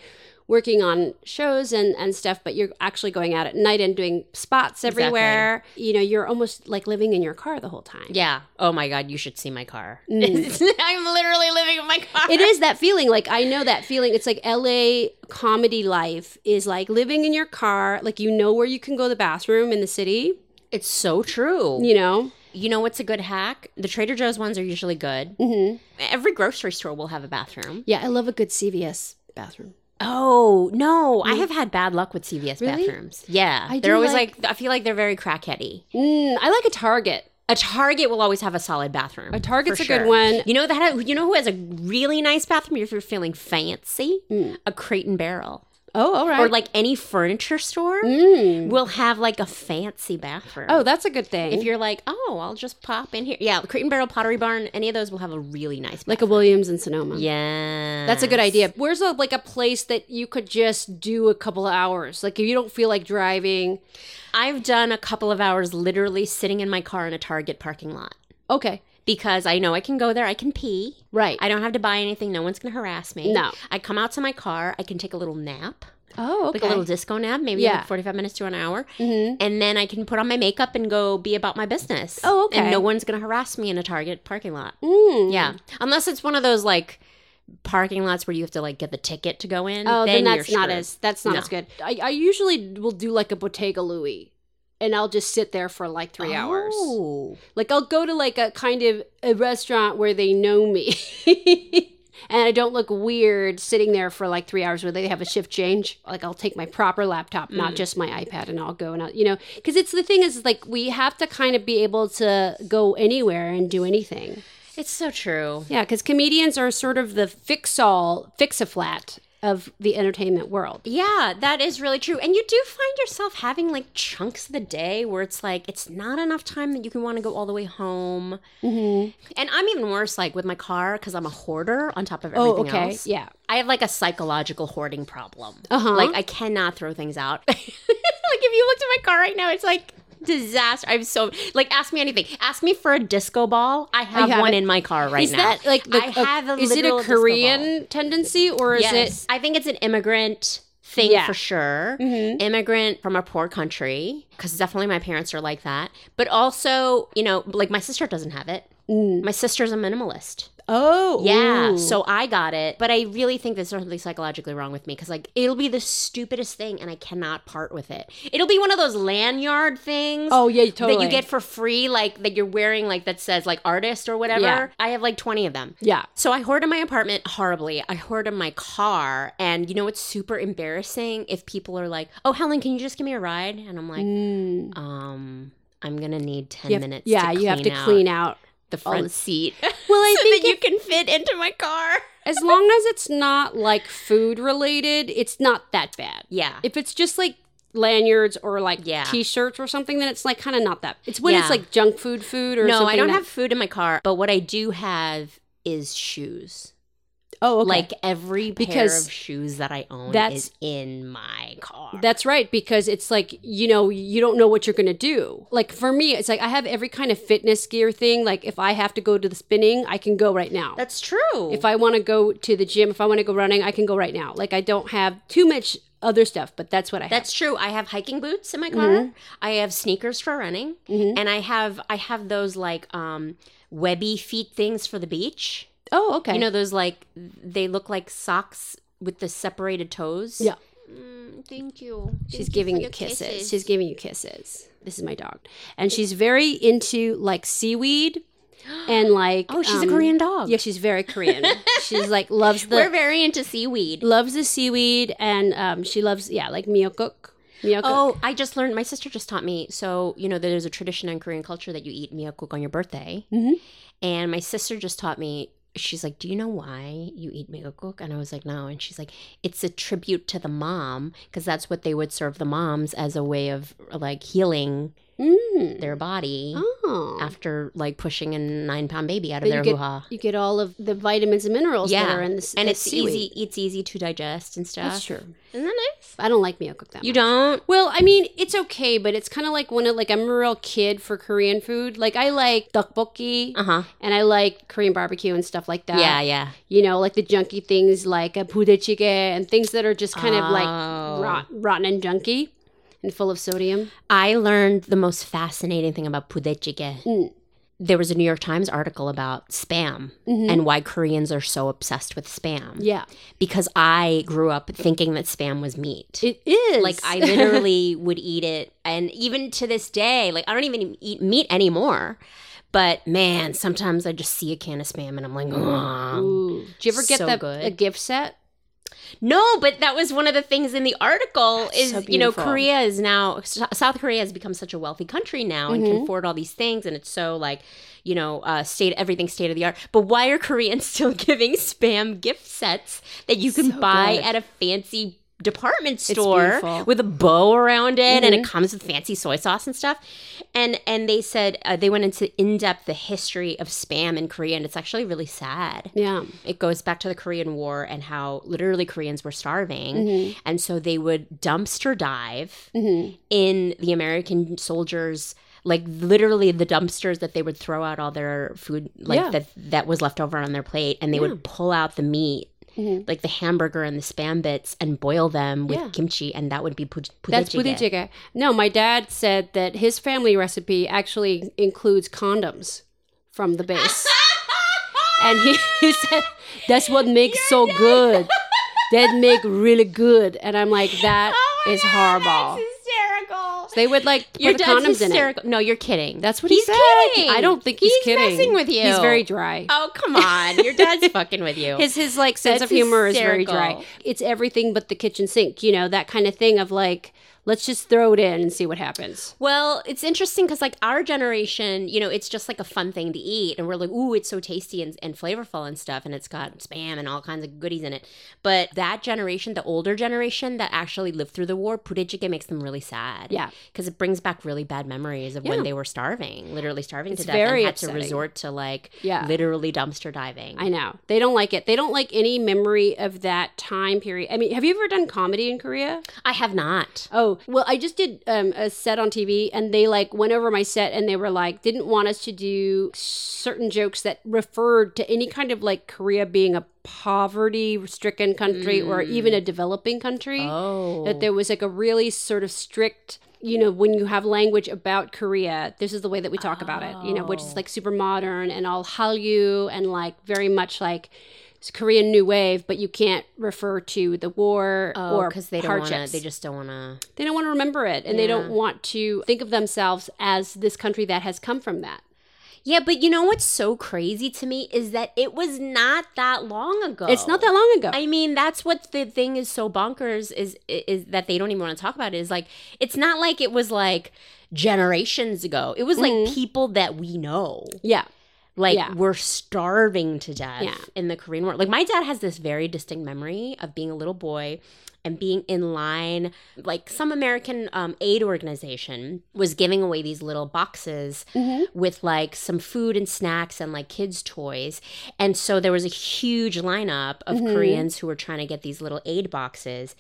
working on shows and and stuff, but you're actually going out at night and doing spots everywhere. You know, you're almost like living in your car the whole time. Yeah. Oh my God, you should see my car. Mm. I'm literally living in my car. it is that feeling like i know that feeling it's like la comedy life is like living in your car like you know where you can go to the bathroom in the city It's so true. you know You know what's a good hack? The Trader Joe's ones are usually good. mm-hmm. Every grocery store will have a bathroom. yeah i love a good cvs bathroom Oh no, I have had bad luck with CVS Really? bathrooms. Yeah, I they're do always like- like, I feel like they're very crackheady. mm, i like a target A Target will always have a solid bathroom. A Target's for a good one. You know that? You know who has a really nice bathroom if you're feeling fancy? A Crate and Barrel, oh all right or like any furniture store Mm. will have like a fancy bathroom. oh that's a good thing if you're like, oh, I'll just pop in here. Yeah, Crate and Barrel, Pottery Barn, any of those will have a really nice. like a williams and sonoma yeah, that's a good idea where's a like a place that you could just do a couple of hours like if you don't feel like driving I've done a couple of hours literally sitting in my car in a Target parking lot. okay because I know I can go there. I can pee. Right. I don't have to buy anything. No one's going to harass me. No. I come out to my car. I can take a little nap, oh okay like a little disco nap, maybe Yeah. like 45 minutes to an hour. Mhm. And then I can put on my makeup and go be about my business. Oh, okay. And no one's going to harass me in a Target parking lot. Mm. Yeah. Unless it's one of those like parking lots where you have to like get the ticket to go in. Oh, then, you're that's not as that's not No. as good. I, I usually will do like a Bottega Louie, and I'll just sit there for like three hours. Oh. Like I'll go to like a kind of a restaurant where they know me, and I don't look weird sitting there for like three hours where they have a shift change. Like I'll take my proper laptop, not Mm. just my iPad, and I'll go and I'll, you know, because it's the thing is like we have to kind of be able to go anywhere and do anything. It's so true. Yeah, because comedians are sort of the fix all, fix a flat of the entertainment world. Yeah, that is really true. And you do find yourself having like chunks of the day where it's like it's not enough time that you can want to go all the way home. Mm-hmm. And I'm even worse like with my car because I'm a hoarder on top of Oh, everything okay. else. Yeah. I have like a psychological hoarding problem. Uh-huh. Like I cannot throw things out. like if you looked at my car right now, it's like disaster. I'm so like ask me anything. Ask me for a disco ball. I have, have one it. in my car right is now. Is that like the, I have a is it a. Korean tendency or is yes. it? I think it's an immigrant thing Yeah. for sure. Mhm. Immigrant from a poor country, because definitely my parents are like that. But also, you know, like my sister doesn't have it. My sister's a minimalist. Oh, Yeah, ooh. so I got it, but I really think there's something psychologically wrong with me because like it'll be the stupidest thing, and I cannot part with it. It'll be one of those lanyard things. Oh, yeah, totally. That you get for free, like that you're wearing, like that says like artist or whatever. Yeah. I have like twenty of them. yeah. So I hoard in my apartment horribly. I hoard in my car, and you know what's super embarrassing if people are like, "Oh, Helen, can you just give me a ride?" And I'm like, um. I'm gonna need ten Mm. Have- minutes. yeah, you have to out clean out. The front seat. Well, I so think that you can fit into my car. As long as it's not like food related, it's not that bad. Yeah. If it's just like lanyards or like Yeah. t-shirts or something, then it's like kind of not that. It's when Yeah. it's like junk food food or no. I don't that- have food in my car, but what I do have is shoes. Oh, okay. Like every pair Because of shoes that I own that's- is in my car. That's right, because it's like, you know, you don't know what you're going to do. Like for me, it's like I have every kind of fitness gear thing. Like if I have to go to the spinning, I can go right now. That's true. if I want to go to the gym, if I want to go running, I can go right now. Like I don't have too much other stuff, but that's what I have. That's true. I have hiking boots in my car. Mm-hmm. I have sneakers for running, and I have I have those like um webby feet things for the beach. Oh, okay. You know those like they look like socks with the separated toes. Yeah. Mm, thank you. She's Thank giving you your kisses. She's giving you kisses. This is my dog, and she's very into like seaweed and like. Oh, she's a um, Korean dog. Yeah, she's very Korean. she's like loves the We're very into seaweed. loves the seaweed, and um, she loves yeah like miyokuk. Miyokuk. Oh, I just learned. My sister just taught me. So you know, there's a tradition in Korean culture that you eat miyakuk on your birthday. Mhm. And my sister just taught me. She's like, "Do you know why you eat miyakuk?" And I was like, "No." And she's like, "It's a tribute to the mom because that's what they would serve the moms as a way of like healing Mm. their body Oh. after like pushing a nine pound baby out of But their hoo ha." you get all of the vitamins and minerals that are in this, and the it's seaweed. easy. It's easy to digest and stuff. That's true. Isn't that nice? I don't like miyokuk that You much. don't? Well, I mean, it's okay, but it's kind of like when it, like I'm a real kid for Korean food. Like I like tteokbokki Uh huh. and I like Korean barbecue and stuff like that. Yeah, yeah. You know, like the junky things like a budae and things that are just kind of like Oh. rot, rotten and junky and full of sodium. I learned the most fascinating thing about pudechige. Mm. There was a New York Times article about spam and why Koreans are so obsessed with spam. Mm-hmm. Yeah, Because I grew up thinking that spam was meat. it is. like I literally would eat it and even to this day, like I don't even eat meat anymore. But man, sometimes I just see a can of spam and I'm like. Did you ever get So that good. a gift set? No, but that was one of the things in the article is so you know. Korea is now South Korea has become such a wealthy country now and Mm-hmm. can afford all these things and it's so like you know uh, state everything state of the art. But why are Koreans still giving spam gift sets that you can So buy good. at a fancy department store. Mm-hmm. with a bow around it and it comes with fancy soy sauce and stuff and and they said uh, they went into in-depth the history of spam in korea and it's actually really sad Yeah. it goes back to the Korean War and how literally Koreans were starving. Mm-hmm. And so they would dumpster dive in the American soldiers like literally the dumpsters that they would throw out all their food like Yeah. that that was left over on their plate and they would pull out the meat like the hamburger and the spam bits and boil them with Mm-hmm. Yeah. kimchi and that would be pu- That's pudejjigae. budae No, my dad said that his family recipe actually includes condoms from the base. and he, he said that's what makes so good. That make really good. And I'm like, that is horrible. Hysterical. They would like put Your the dad's condoms in it. No, you're kidding. That's what he's he said. kidding. I don't think he's, kidding. messing with you. He's very dry. Oh come on, your dad's fucking with you. His his like sense That's of humor is very dry. It's everything but the kitchen sink, you know, that kind of thing of like, let's just throw it in and see what happens. Well, it's interesting because, like, our generation, you know, it's just like a fun thing to eat. And we're like, ooh, it's so tasty and, and flavorful and stuff. And it's got spam and all kinds of goodies in it. But that generation, the older generation that actually lived through the war, pudejjigae makes them really sad. Yeah. Because it brings back really bad memories of Yeah. when they were starving, literally starving It's to death very and had upsetting. to resort to, like, Yeah. literally dumpster diving. I know. They don't like it. They don't like any memory of that time period. I mean, have you ever done comedy in Korea? I have not. Oh, well, I just did um, a set on TV and they like went over my set and they were like, didn't want us to do certain jokes that referred to any kind of like Korea being a poverty stricken country or even a developing country. Oh. That there was like a really sort of strict, you know, when you have language about Korea, this is the way that we talk about it, you know, which is Oh. like super modern and all Hallyu and like very much like Korean New Wave, but you can't refer to the war Oh, or because they don't want to. They just don't want to. they don't want to remember it and they don't want to think of themselves as this country that has come from that. Yeah, but you know what's so crazy to me is that it was not that long ago. It's not that long ago. I mean, that's what the thing is so bonkers is is that they don't even want to talk about it. Is like it's not like it was like generations ago. It was like mm-hmm. people that we know. yeah. Like Yeah. we're starving to death Yeah. in the Korean War. Like my dad has this very distinct memory of being a little boy and being in line. Like some American um, aid organization was giving away these little boxes with like some food and snacks and like kids' toys. And so there was a huge lineup of Koreans who were trying to get these little aid boxes.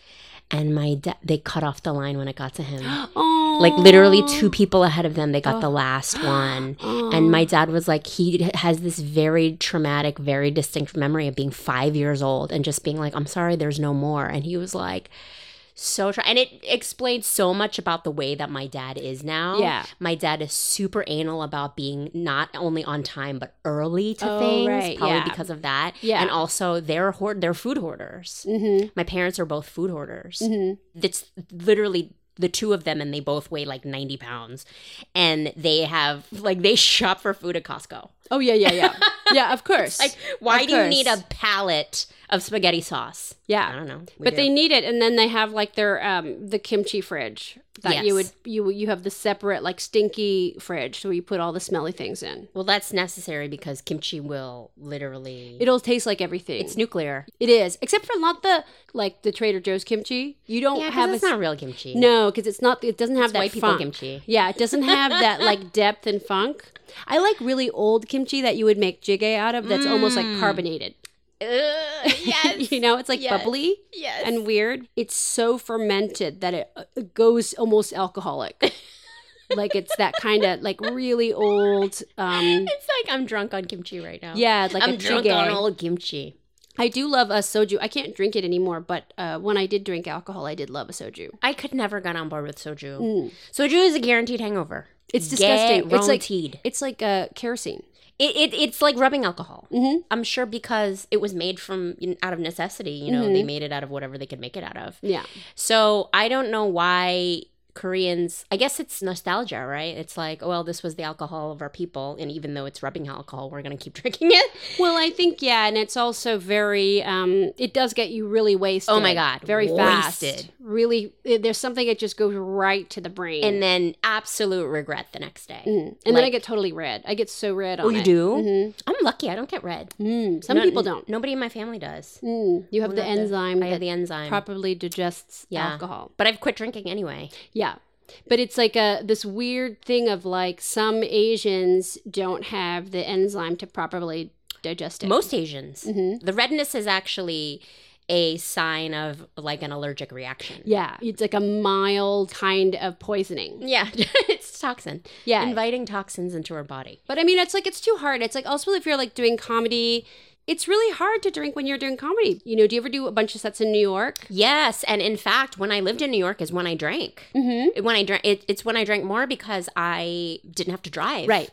And my dad, they cut off the line when it got to him. Oh. Like literally two people ahead of them, they got the last one. And my dad was like, he has this very traumatic, very distinct memory of being five years old and just being like, I'm sorry, there's no more. And he was like, so tra- and it explains so much about the way that my dad is now. Yeah. my dad is super anal about being not only on time but early to Oh, things, right, probably yeah. because of that. Yeah. and also they're hoard, they're food hoarders. Mm-hmm. My parents are both food hoarders. Mhm. It's literally the two of them, and they both weigh like 90 pounds. And they have, like, they shop for food at Costco. Oh yeah, yeah, yeah. yeah, of course. Like, why Of do you need a pallet of spaghetti sauce? Yeah. I don't know. We but do. they need it and then they have like their um the kimchi fridge that you would you you have the separate like stinky fridge where you put all the smelly things in. Well, that's necessary because kimchi will literally. It'll taste like everything. it's nuclear. it is, except for not the like the Trader Joe's kimchi. You don't Yeah, have it's a, not real kimchi. No, because it's not. It doesn't have It's that white people funk. kimchi. Yeah, it doesn't have that like depth and funk. I like really old kimchi that you would make jjigae out of. That's almost like carbonated. Ugh, yes. you know, it's like Yes. bubbly Yes. and weird. It's so fermented that it uh, goes almost alcoholic. like it's that kind of like really old. um It's like I'm drunk on kimchi right now. Yeah, it's like I'm drunk jjigae. on old kimchi. I do love a soju. I can't drink it anymore, but uh, when I did drink alcohol, I did love a soju. I could never get on board with soju. Mm. Soju is a guaranteed hangover. It's disgusting. It's like it's like uh, kerosene. It, it it's like rubbing alcohol. Mhm. I'm sure because it was made from out of necessity. You know, Mm-hmm. they made it out of whatever they could make it out of. Yeah. So I don't know why Koreans. I guess it's nostalgia, right? It's like, oh, well, this was the alcohol of our people, and even though it's rubbing alcohol, we're gonna keep drinking it. Well, I think yeah, and it's also very. um It does get you really wasted. Oh my God, very fast. Really, there's something that just goes right to the brain. And then absolute regret the next day. Mm. and then I get totally red. I get so red. Oh, you it. do? Mhm. I'm lucky. I don't get red. Mm. Some No- people don't. Nobody in my family does. Mm. You have the not the- enzyme I have the enzyme. properly digests Yeah. alcohol. But I've quit drinking anyway. Yeah. But it's like a this weird thing of like some Asians don't have the enzyme to properly digest it. Most Asians. Mhm. The redness is actually a sign of like an allergic reaction. Yeah, it's like a mild kind of poisoning. Yeah, it's toxin. Yeah. Inviting toxins into our body. But I mean, it's like it's too hard. It's like also if you're like doing comedy, it's really hard to drink when you're doing comedy. You know, do you ever do a bunch of sets in New York? Yes, and in fact, when I lived in New York is when I drank. Mm-hmm. When I drank, it, it's when I drank more because I didn't have to drive. Right.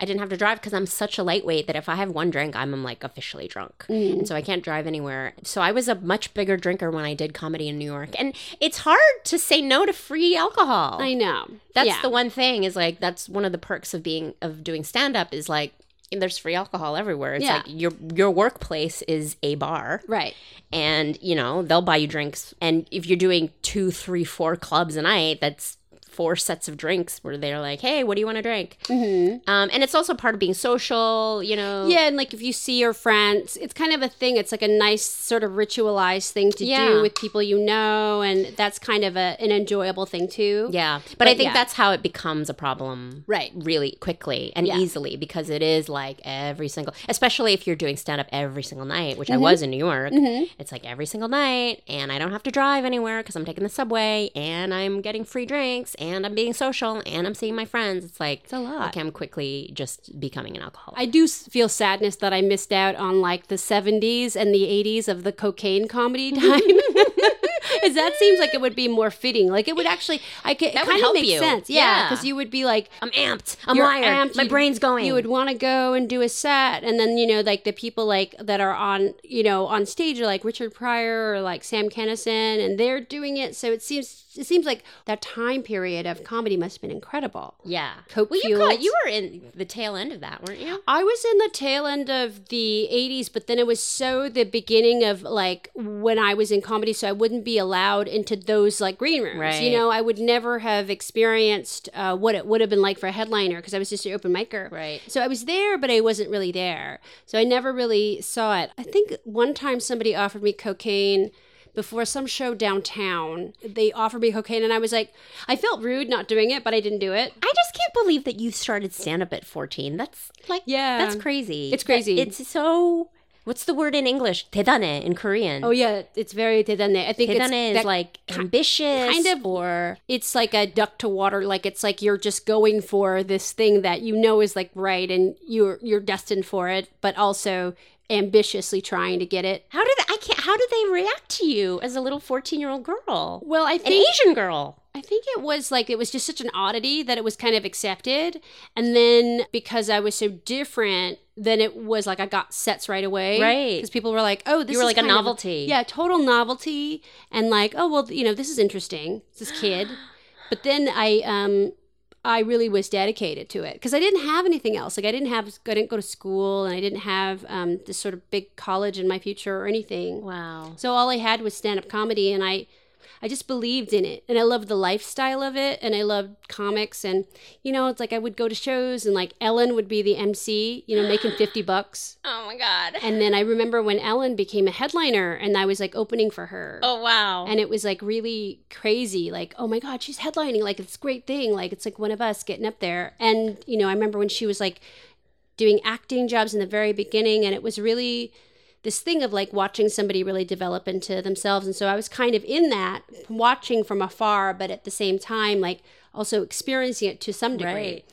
I didn't have to drive because I'm such a lightweight that if I have one drink, I'm like officially drunk. Mm. And so I can't drive anywhere. So I was a much bigger drinker when I did comedy in New York. And it's hard to say no to free alcohol. I know. That's Yeah. the one thing is like that's one of the perks of being of doing stand up is like there's free alcohol everywhere. It's Yeah. like your your workplace is a bar Right. and you know they'll buy you drinks and if you're doing two three four clubs a night that's four sets of drinks where they're like hey what do you want to drink Mm-hmm. um, and it's also part of being social you know Yeah, and like if you see your friends, it's kind of a thing. It's like a nice sort of ritualized thing to Yeah. do with people you know, and that's kind of a, an enjoyable thing too. yeah but, But i think yeah. that's how it becomes a problem Right. really quickly and Yeah. easily because it is like every single especially if you're doing stand up every single night which i Mm-hmm. was in new york it's like every single night and i don't have to drive anywhere because i'm taking the subway and i'm getting free drinks and i'm being social and i'm seeing my friends it's like a lot. okay i'm quickly just becoming an alcoholic I do feel sadness that I missed out on like the 70s and the 80s of the cocaine comedy time. Is that seems like it would be more fitting. Like it would actually, I could, it That would kind of makes you. sense. Yeah, Yeah. because you would be like, I'm amped. I'm wired. amped, My you'd- brain's going. You would want to go and do a set, and then you know, like the people like that are on, you know, on stage are like Richard Pryor or like Sam Kinison, and they're doing it. So it seems it seems like that time period of comedy must have been incredible. yeah. Coke well, you, caught, you were in the tail end of that, weren't you? I was in the tail end of the 80s, but then it was so the beginning of like when I was in comedy, so I wouldn't be allowed into those like green rooms. Right. You know, I would never have experienced uh, what it would have been like for a headliner because I was just an open micer. Right. So I was there, but I wasn't really there. So I never really saw it. I think one time somebody offered me cocaine before some show downtown. They offered me cocaine, and I was like, I felt rude not doing it, but I didn't do it. I just can't believe that you started stand up at 14. That's like, Yeah. that's crazy. It's crazy. It's so, what's the word in English? 대단해 in Korean. Oh yeah, it's very 대단해. I think it's 대단해 is that like ambitious kind of- or it's like a duck to water. Like it's like you're just going for this thing that you know is like right, and you're you're destined for it, but also ambitiously trying to get it. how did they, I can't how did they react to you as a little 14-year-old girl? Well, I An think Asian girl. I think it was like it was just such an oddity that it was kind of accepted, and then because I was so different. Then it was like I got sets right away, Right. Because people were like, "Oh, this You were is like a kind of novelty. yeah, total novelty, and like, oh well, you know, this is interesting. It's this kid, but then I um I really was dedicated to it because I didn't have anything else. Like I didn't have I didn't go to school and I didn't have um this sort of big college in my future or anything. Wow. So all I had was stand up comedy and I I just believed in it and I loved the lifestyle of it and I loved comics and you know it's like I would go to shows and like Ellen would be the MC, you know, making 50 bucks. Oh my god. And then I remember when Ellen became a headliner and I was like opening for her. Oh wow. And it was like really crazy. Like, oh my God, she's headlining. Like, it's a great thing. Like, it's like one of us getting up there. And, you know, I remember when she was like doing acting jobs in the very beginning. And it was really this thing of like watching somebody really develop into themselves. And so I was kind of in that, watching from afar, but at the same time, like also experiencing it to some degree. Right.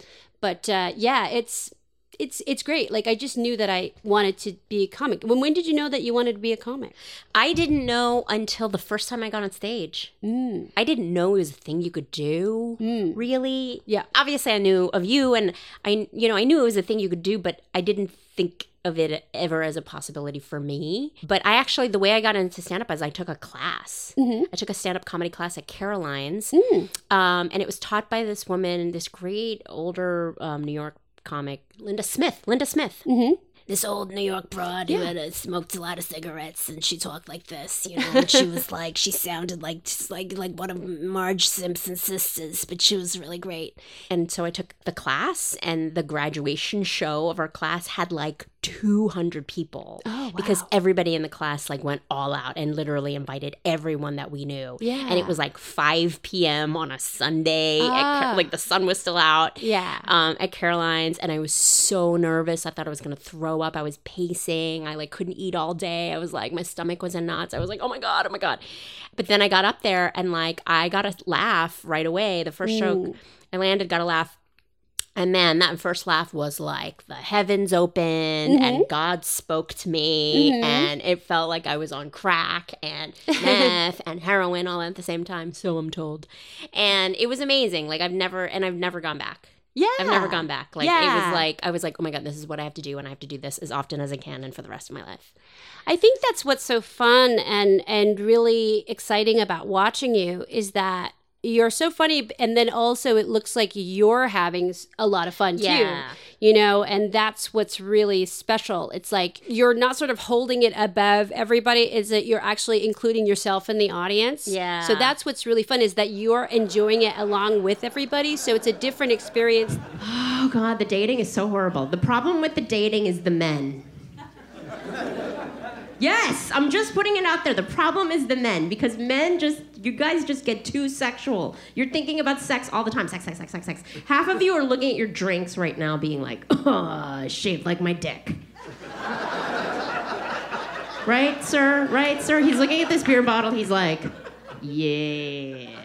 But uh, yeah, it's. It's it's great. Like I just knew that I wanted to be a comic. When when did you know that you wanted to be a comic? I didn't know until the first time I got on stage. Mm. I didn't know it was a thing you could do. Really? Yeah. Obviously, I knew of you, and I, you know, I knew it was a thing you could do, but I didn't think of it ever as a possibility for me. But I actually, the way I got into stand up is I took a class. I took a stand up comedy class at Caroline's, um, and it was taught by this woman, this great older um, New York comic, Linda Smith. Linda Smith. This old New York broad who had uh, smoked a lot of cigarettes, and she talked like this, you know. And she was like, she sounded like just like like one of Marge Simpson's sisters, but she was really great. And so I took the class, and the graduation show of our class had like 200 people. Oh, Because everybody in the class like went all out and literally invited everyone that we knew. Yeah. And it was like 5 p.m. on a Sunday. at Ah. Car- like the sun was still out Yeah. um, at Caroline's, and I was so nervous. I thought I was gonna throw up. I was pacing. I like couldn't eat all day. I was like, my stomach was in knots. I was like, oh my god, oh my god. But then I got up there, and like I got a laugh right away. The first joke I landed, got a laugh. And man, that first laugh was like the heavens opened and mm-hmm. God spoke to me, mm-hmm. and it felt like I was on crack and meth and heroin all at the same time. So I'm told, and it was amazing. Like I've never, and I've never gone back. Yeah. I've never gone back. Like it was like I was like, oh my god, this is what I have to do, and I have to do this as often as I can, and for the rest of my life. I think that's what's so fun and and really exciting about watching you is that you're so funny and then also it looks like you're having a lot of fun too. Yeah. You know, and that's what's really special. It's like you're not sort of holding it above everybody, is that you're actually including yourself in the audience. Yeah. So that's what's really fun is that you're enjoying it along with everybody. So it's a different experience. Oh God, the dating is so horrible. The problem with the dating is the men. Yes, I'm just putting it out there. The problem is the men because men just, you guys just get too sexual. You're thinking about sex all the time. Sex, sex, sex, sex, sex. Half of you are looking at your drinks right now, being like, oh, shaped like my dick. right, sir? Right, sir? He's looking at this beer bottle. He's like, yeah.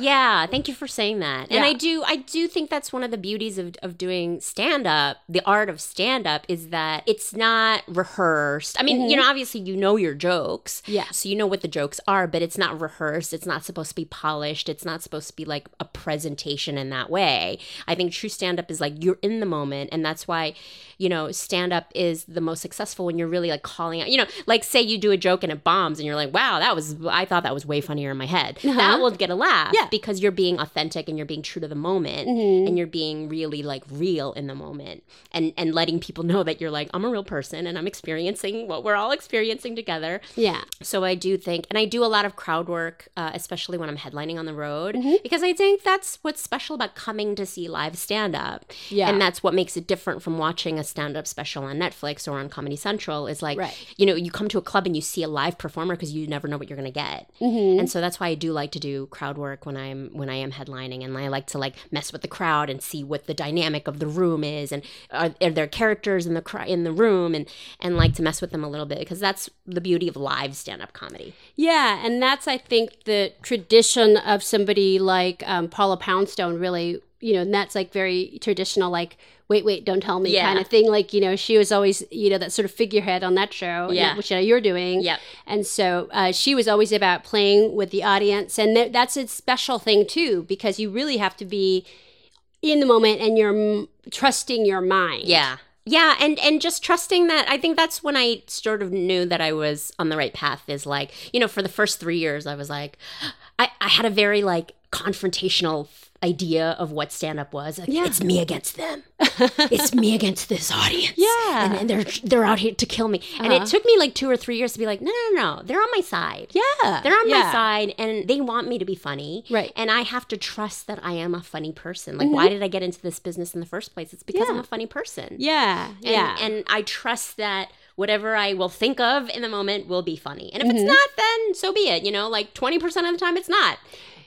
Yeah, thank you for saying that. And Yeah. I do I do think that's one of the beauties of, of doing stand up, the art of stand up is that it's not rehearsed. I mean, you know, mm-hmm. obviously you know your jokes. Yeah. So you know what the jokes are, but it's not rehearsed. It's not supposed to be polished. It's not supposed to be like a presentation in that way. I think true stand up is like you're in the moment and that's why, you know, stand up is the most successful when you're really like calling out, you know, like say you do a joke and it bombs and you're like, "Wow, that was I thought that was way funnier in my head." That will get a laugh Yeah. because you're being authentic and you're being true to the moment and you're being really like real in the moment and and letting people know that you're like I'm a real person and I'm experiencing what we're all experiencing together. Yeah. So I do think, and I do a lot of crowd work, uh, especially when I'm headlining on the road, Mm-hmm. because I think that's what's special about coming to see live stand up. Yeah. And that's what makes it different from watching a stand up special on Netflix or on Comedy Central is like, Right. you know, you come to a club and you see a live performer because you never know what you're going to get. Mm-hmm. And so that's why I do like to do crowd work when I'm, when I am headlining and I like to like mess with the crowd and see what the dynamic of the room is and are, are there characters in the cr- in the room and, and like to mess with them a little bit because that's the beauty of live stand up comedy. Yeah, and that's I think the tradition of somebody like um, Paula Poundstone really, you know, and that's like very traditional, like wait, wait, don't tell me Yeah. kind of thing. Like you know, she was always you know that sort of figurehead on that show, Yeah. which you're doing. Yep. And so uh, she was always about playing with the audience, and th- that's a special thing too because you really have to be in the moment and you're mm, trusting your mind. Yeah. Yeah, and and just trusting that I think that's when I sort of knew that I was on the right path is like, you know, for the first 3 years I was like I I had a very like confrontational idea of what stand up was. Like, Yeah. it's me against them. it's me against this audience. Yeah. And, and they're they're out here to kill me. And Uh-huh. it took me like 2 or 3 years to be like, no, no, no, no. they're on my side. Yeah. They're on yeah. my side and they want me to be funny. Right. And I have to trust that I am a funny person. Like, why did I get into this business in the first place? It's because Yeah. I'm a funny person. Yeah. And, yeah. And I trust that whatever I will think of in the moment will be funny. And if Mm-hmm. it's not, then so be it. You know, like 20% of the time it's not.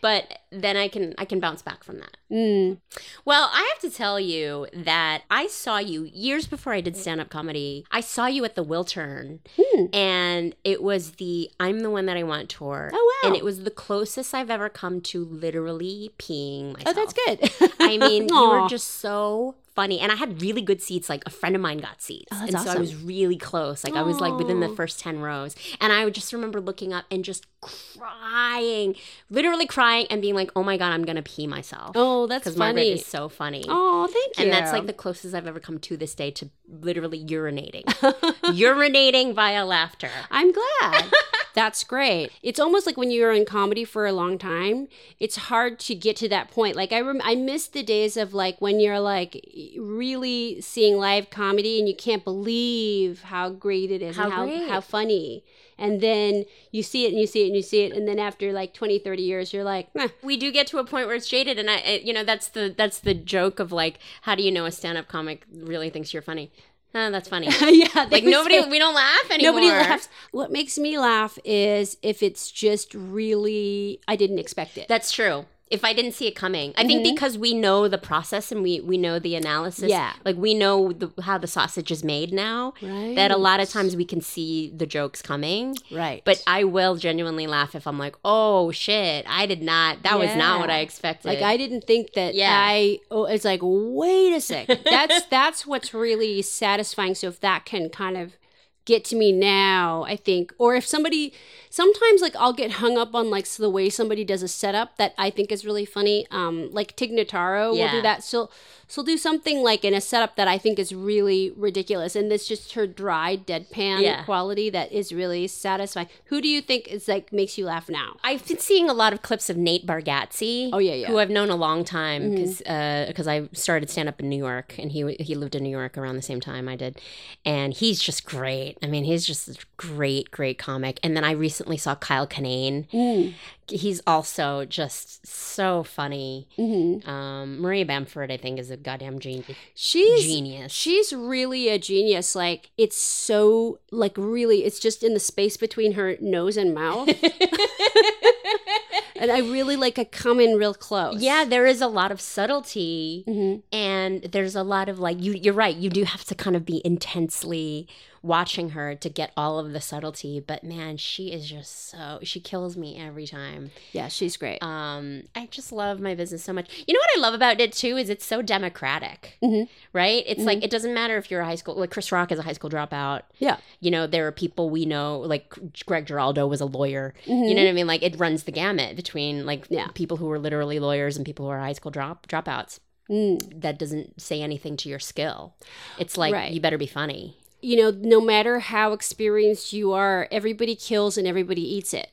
But then I can I can bounce back from that. Mm. Well, I have to tell you that I saw you years before I did stand up comedy. I saw you at the Wiltern, Hmm. and it was the I'm the one that I want tour. Oh, wow. And it was the closest I've ever come to literally peeing myself. Oh, that's good. I mean, you were just so funny. And I had really good seats. Like a friend of mine got seats. Oh, and so I was really close. Like I was like within the first 10 rows. And I would just remember looking up and just crying, literally crying and being like, oh my God, I'm going to pee myself. Oh, that's Because Margaret funny. is so funny. Oh, thank you. And that's like the closest I've ever come to this day to literally urinating. urinating via laughter. I'm glad. That's great. It's almost like when you're in comedy for a long time, it's hard to get to that point. Like I rem- I miss the days of like when you're like really seeing live comedy and you can't believe how great it is How and how how funny. And then you see it and you see it and you see it and then after like 20, 30 years you're like, "Meh." we do get to a point where it's jaded and i I- you know that's the that's the joke of like how do you know a stand-up comic really thinks you're funny oh, that's funny yeah, like nobody say- we don't laugh anymore Nobody laughs. What makes me laugh is if it's just really I didn't expect it. that's true if i didn't see it coming i think mm-hmm. because we know the process and we we know the analysis Yeah. like we know the, how the sausage is made now Right. that a lot of times we can see the jokes coming right. but i will genuinely laugh if i'm like oh shit i did not that was not what i expected Like I didn't think that Yeah. I oh it's like wait a sec. That's that's what's really satisfying. So if that can kind of get to me now, I think or if somebody sometimes like I'll get hung up on like the way somebody does a setup that I think is really funny. Um like Tig Notaro will do that. So she'll do something like in a setup that I think is really ridiculous and it's just her dry deadpan Yeah. quality that is really satisfying. Who do you think is like makes you laugh now? I've been seeing a lot of clips of Nate Bargatze. Oh, yeah, yeah. Who I've known a long time mm-hmm. because uh, I started stand up in New York and he he lived in New York around the same time I did, and he's just great. I mean, he's just a great, great comic. And then I recently saw Kyle Kinane. Mm. He's also just so funny. Mm-hmm. Um, Maria Bamford, I think, is a goddamn genius. She's Genius. She's really a genius. Like it's so like really it's just in the space between her nose and mouth. and I really like a come in real close. Yeah, there is a lot of subtlety, Mm-hmm. and there's a lot of like you. You're right. You do have to kind of be intensely watching her to get all of the subtlety. But man, she is just so she kills me every time. yeah, she's great. Um, I just love my business so much. You know what I love about it too is it's so democratic, Mhm. right? It's like it doesn't matter if you're a high school like Chris Rock is a high school dropout. yeah, You know, there are people we know like Greg Giraldo was a lawyer. You know what I mean? Like it runs the gamut between like Yeah. people who are literally lawyers and people who are high school drop dropouts. Mm. That doesn't say anything to your skill. It's like Right. you better be funny. You know, no matter how experienced you are, everybody kills and everybody eats it.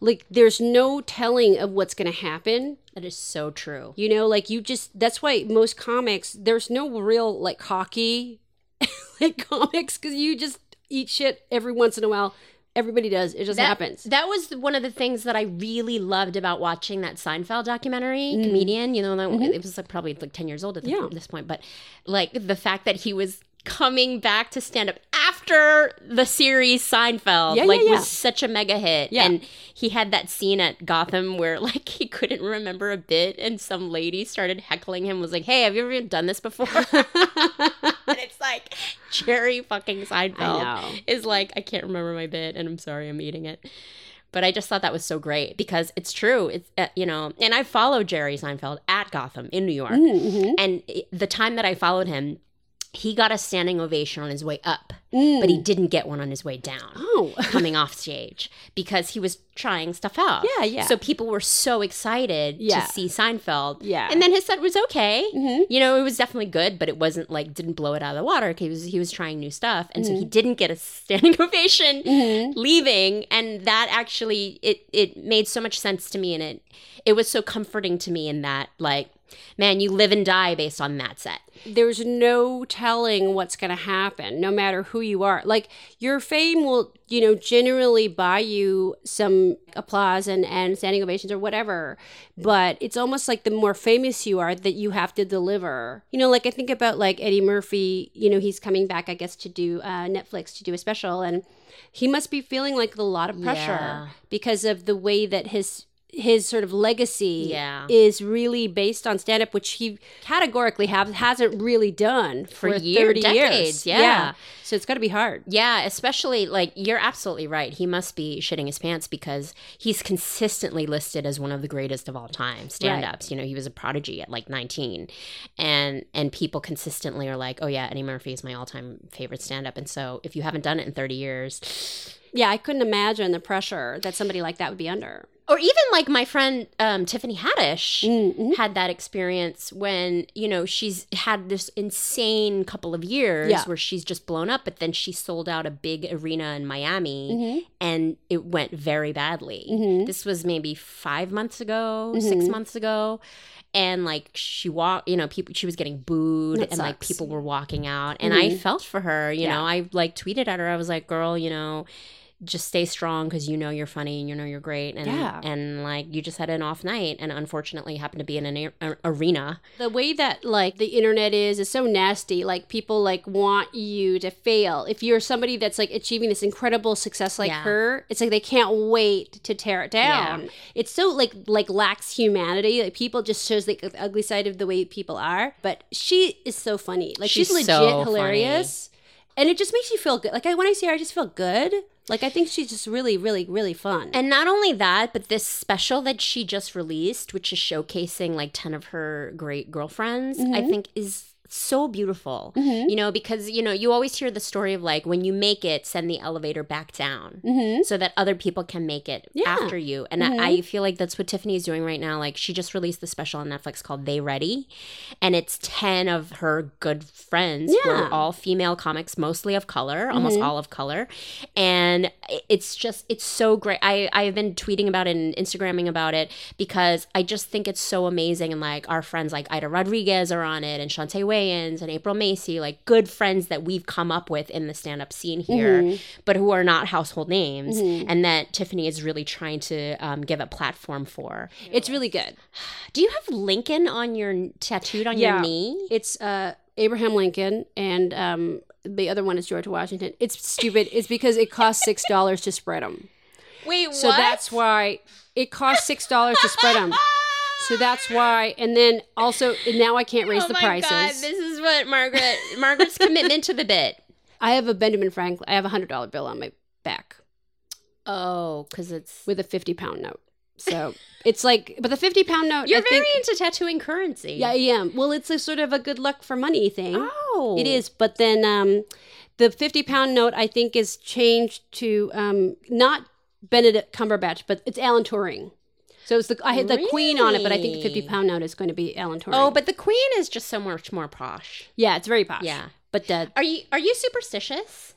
Like there's no telling of what's going to happen. That is so true. You know, like you just that's why most comics there's no real like hockey like comics cuz you just eat shit every once in a while. Everybody does. It just that, happens. That was one of the things that I really loved about watching that Seinfeld documentary, Mm. comedian. You know, that, it was like probably like ten years old at the- Mm-hmm. Yeah. this point, but like the fact that he was coming back to stand up after the series Seinfeld, Yeah, like yeah, yeah. was such a mega hit. Yeah. And he had that scene at Gotham where like he couldn't remember a bit, and some lady started heckling him. Was like, "Hey, have you ever done this before?" and it's like Jerry fucking Seinfeld is like, I can't remember my bit, and I'm sorry, I'm eating it. But I just thought that was so great because it's true. It's uh, you know, and I followed Jerry Seinfeld at Gotham in New York, Mm-hmm. and the time that I followed him, he got a standing ovation on his way up, but he didn't get one on his way down. Mm. Oh. coming off stage because he was trying stuff out. Yeah, yeah. So people were so excited Yeah. to see Seinfeld. Yeah. and then his set was okay. Mhm. You know, it was definitely good, but it wasn't like didn't blow it out of the water. 'cause He was he was trying new stuff, and so he didn't get a standing ovation leaving. And that actually it it made so much sense to me, and it it was so comforting to me in that like. Man, you live and die based on that set. there's no telling what's going to happen no matter who you are like your fame will you know generally buy you some applause and, and standing ovations or whatever but it's almost like the more famous you are that you have to deliver you know like i think about like eddie murphy you know he's coming back i guess to do uh, netflix to do a special and he must be feeling like a lot of pressure Yeah. because of the way that his his sort of legacy Yeah. is really based on stand up, which he categorically have, hasn't really done for, For year- 30 decades, years. yeah. So it's got to be hard. Yeah, especially like you're absolutely right. He must be shitting his pants because he's consistently listed as one of the greatest of all time stand-ups. You know, he was a prodigy at like 19. And and people consistently are like, "Oh yeah, Eddie Murphy is my all-time favorite stand-up." And so if you haven't done it in 30 years, Yeah, I couldn't imagine the pressure that somebody like that would be under. Or even like my friend um, Tiffany Haddish Mm-hmm. had that experience when you know she's had this insane couple of years Yeah. where she's just blown up, but then she sold out a big arena in Miami Mm-hmm. and it went very badly. This was maybe five months ago, Mm-hmm. six months ago. And like she walked, you know, people she was getting booed That and like people were walking out. And I felt for her, you Yeah. know. I like tweeted at her. I was like, girl, you know, just stay strong because you know you're funny and you know you're great and Yeah. and like you just had an off night and unfortunately happened to be in an a- arena The way that like the internet is is so nasty. Like people like want you to fail. If you're somebody that's like achieving this incredible success like Yeah. her, it's like they can't wait to tear it down. Yeah. It's so like like lacks humanity. Like people just shows like the ugly side of the way people are. But she is so funny. Like she's, She's legit so hilarious. And it just makes you feel good. Like I when I see her, I just feel good. Like I think she's just really, really, really fun. and not only that but this special that she just released which is showcasing like 10 of her great girlfriends i mm-hmm. think is so beautiful mm-hmm. you know because you know you always hear the story of like when you make it send the elevator back down mm-hmm. so that other people can make it Yeah. after you. And I, mm-hmm. I feel like that's what tiffany is doing right now. Like she just released the special on netflix called they ready and it's 10 of her good friends who are all female comics mostly of color almost all of color. And it's just it's so great. I i've been tweeting about it and instagramming about it because i just think it's so amazing. And like our friends like aida rodriguez are on it and chaunté wayans and april macie like good friends that we've come up with in the stand-up scene here but who are not household names and that tiffany is really trying to um, give a platform for it's really good. do you have lincoln on your tattooed on Yeah. your knee It's uh, Abraham Lincoln, and um, the other one is George Washington. It's stupid. It's because it costs six dollars to spread them. wait So that's why it costs six dollars to spread them. So that's why. And then also now I can't raise oh the prices. god, this is what Margaret Margaret's commitment to the bit. I have a Benjamin Franklin. I have a hundred dollar bill on my back Oh, because it's with a fifty pound note. So it's like, but the fifty pound note. you're I very think, into tattooing currency. Yeah, I am. Well, it's a sort of a good luck for money thing. Oh, It is, but then um, the fifty pound note I think is changed to um, not Benedict Cumberbatch, but it's Alan Turing. So it's the I had the Queen on it, but I think the fifty pound note is going to be Alan Turing. Oh, but the Queen is just so much more posh. yeah, it's very posh. Yeah. but uh, Are you are you superstitious?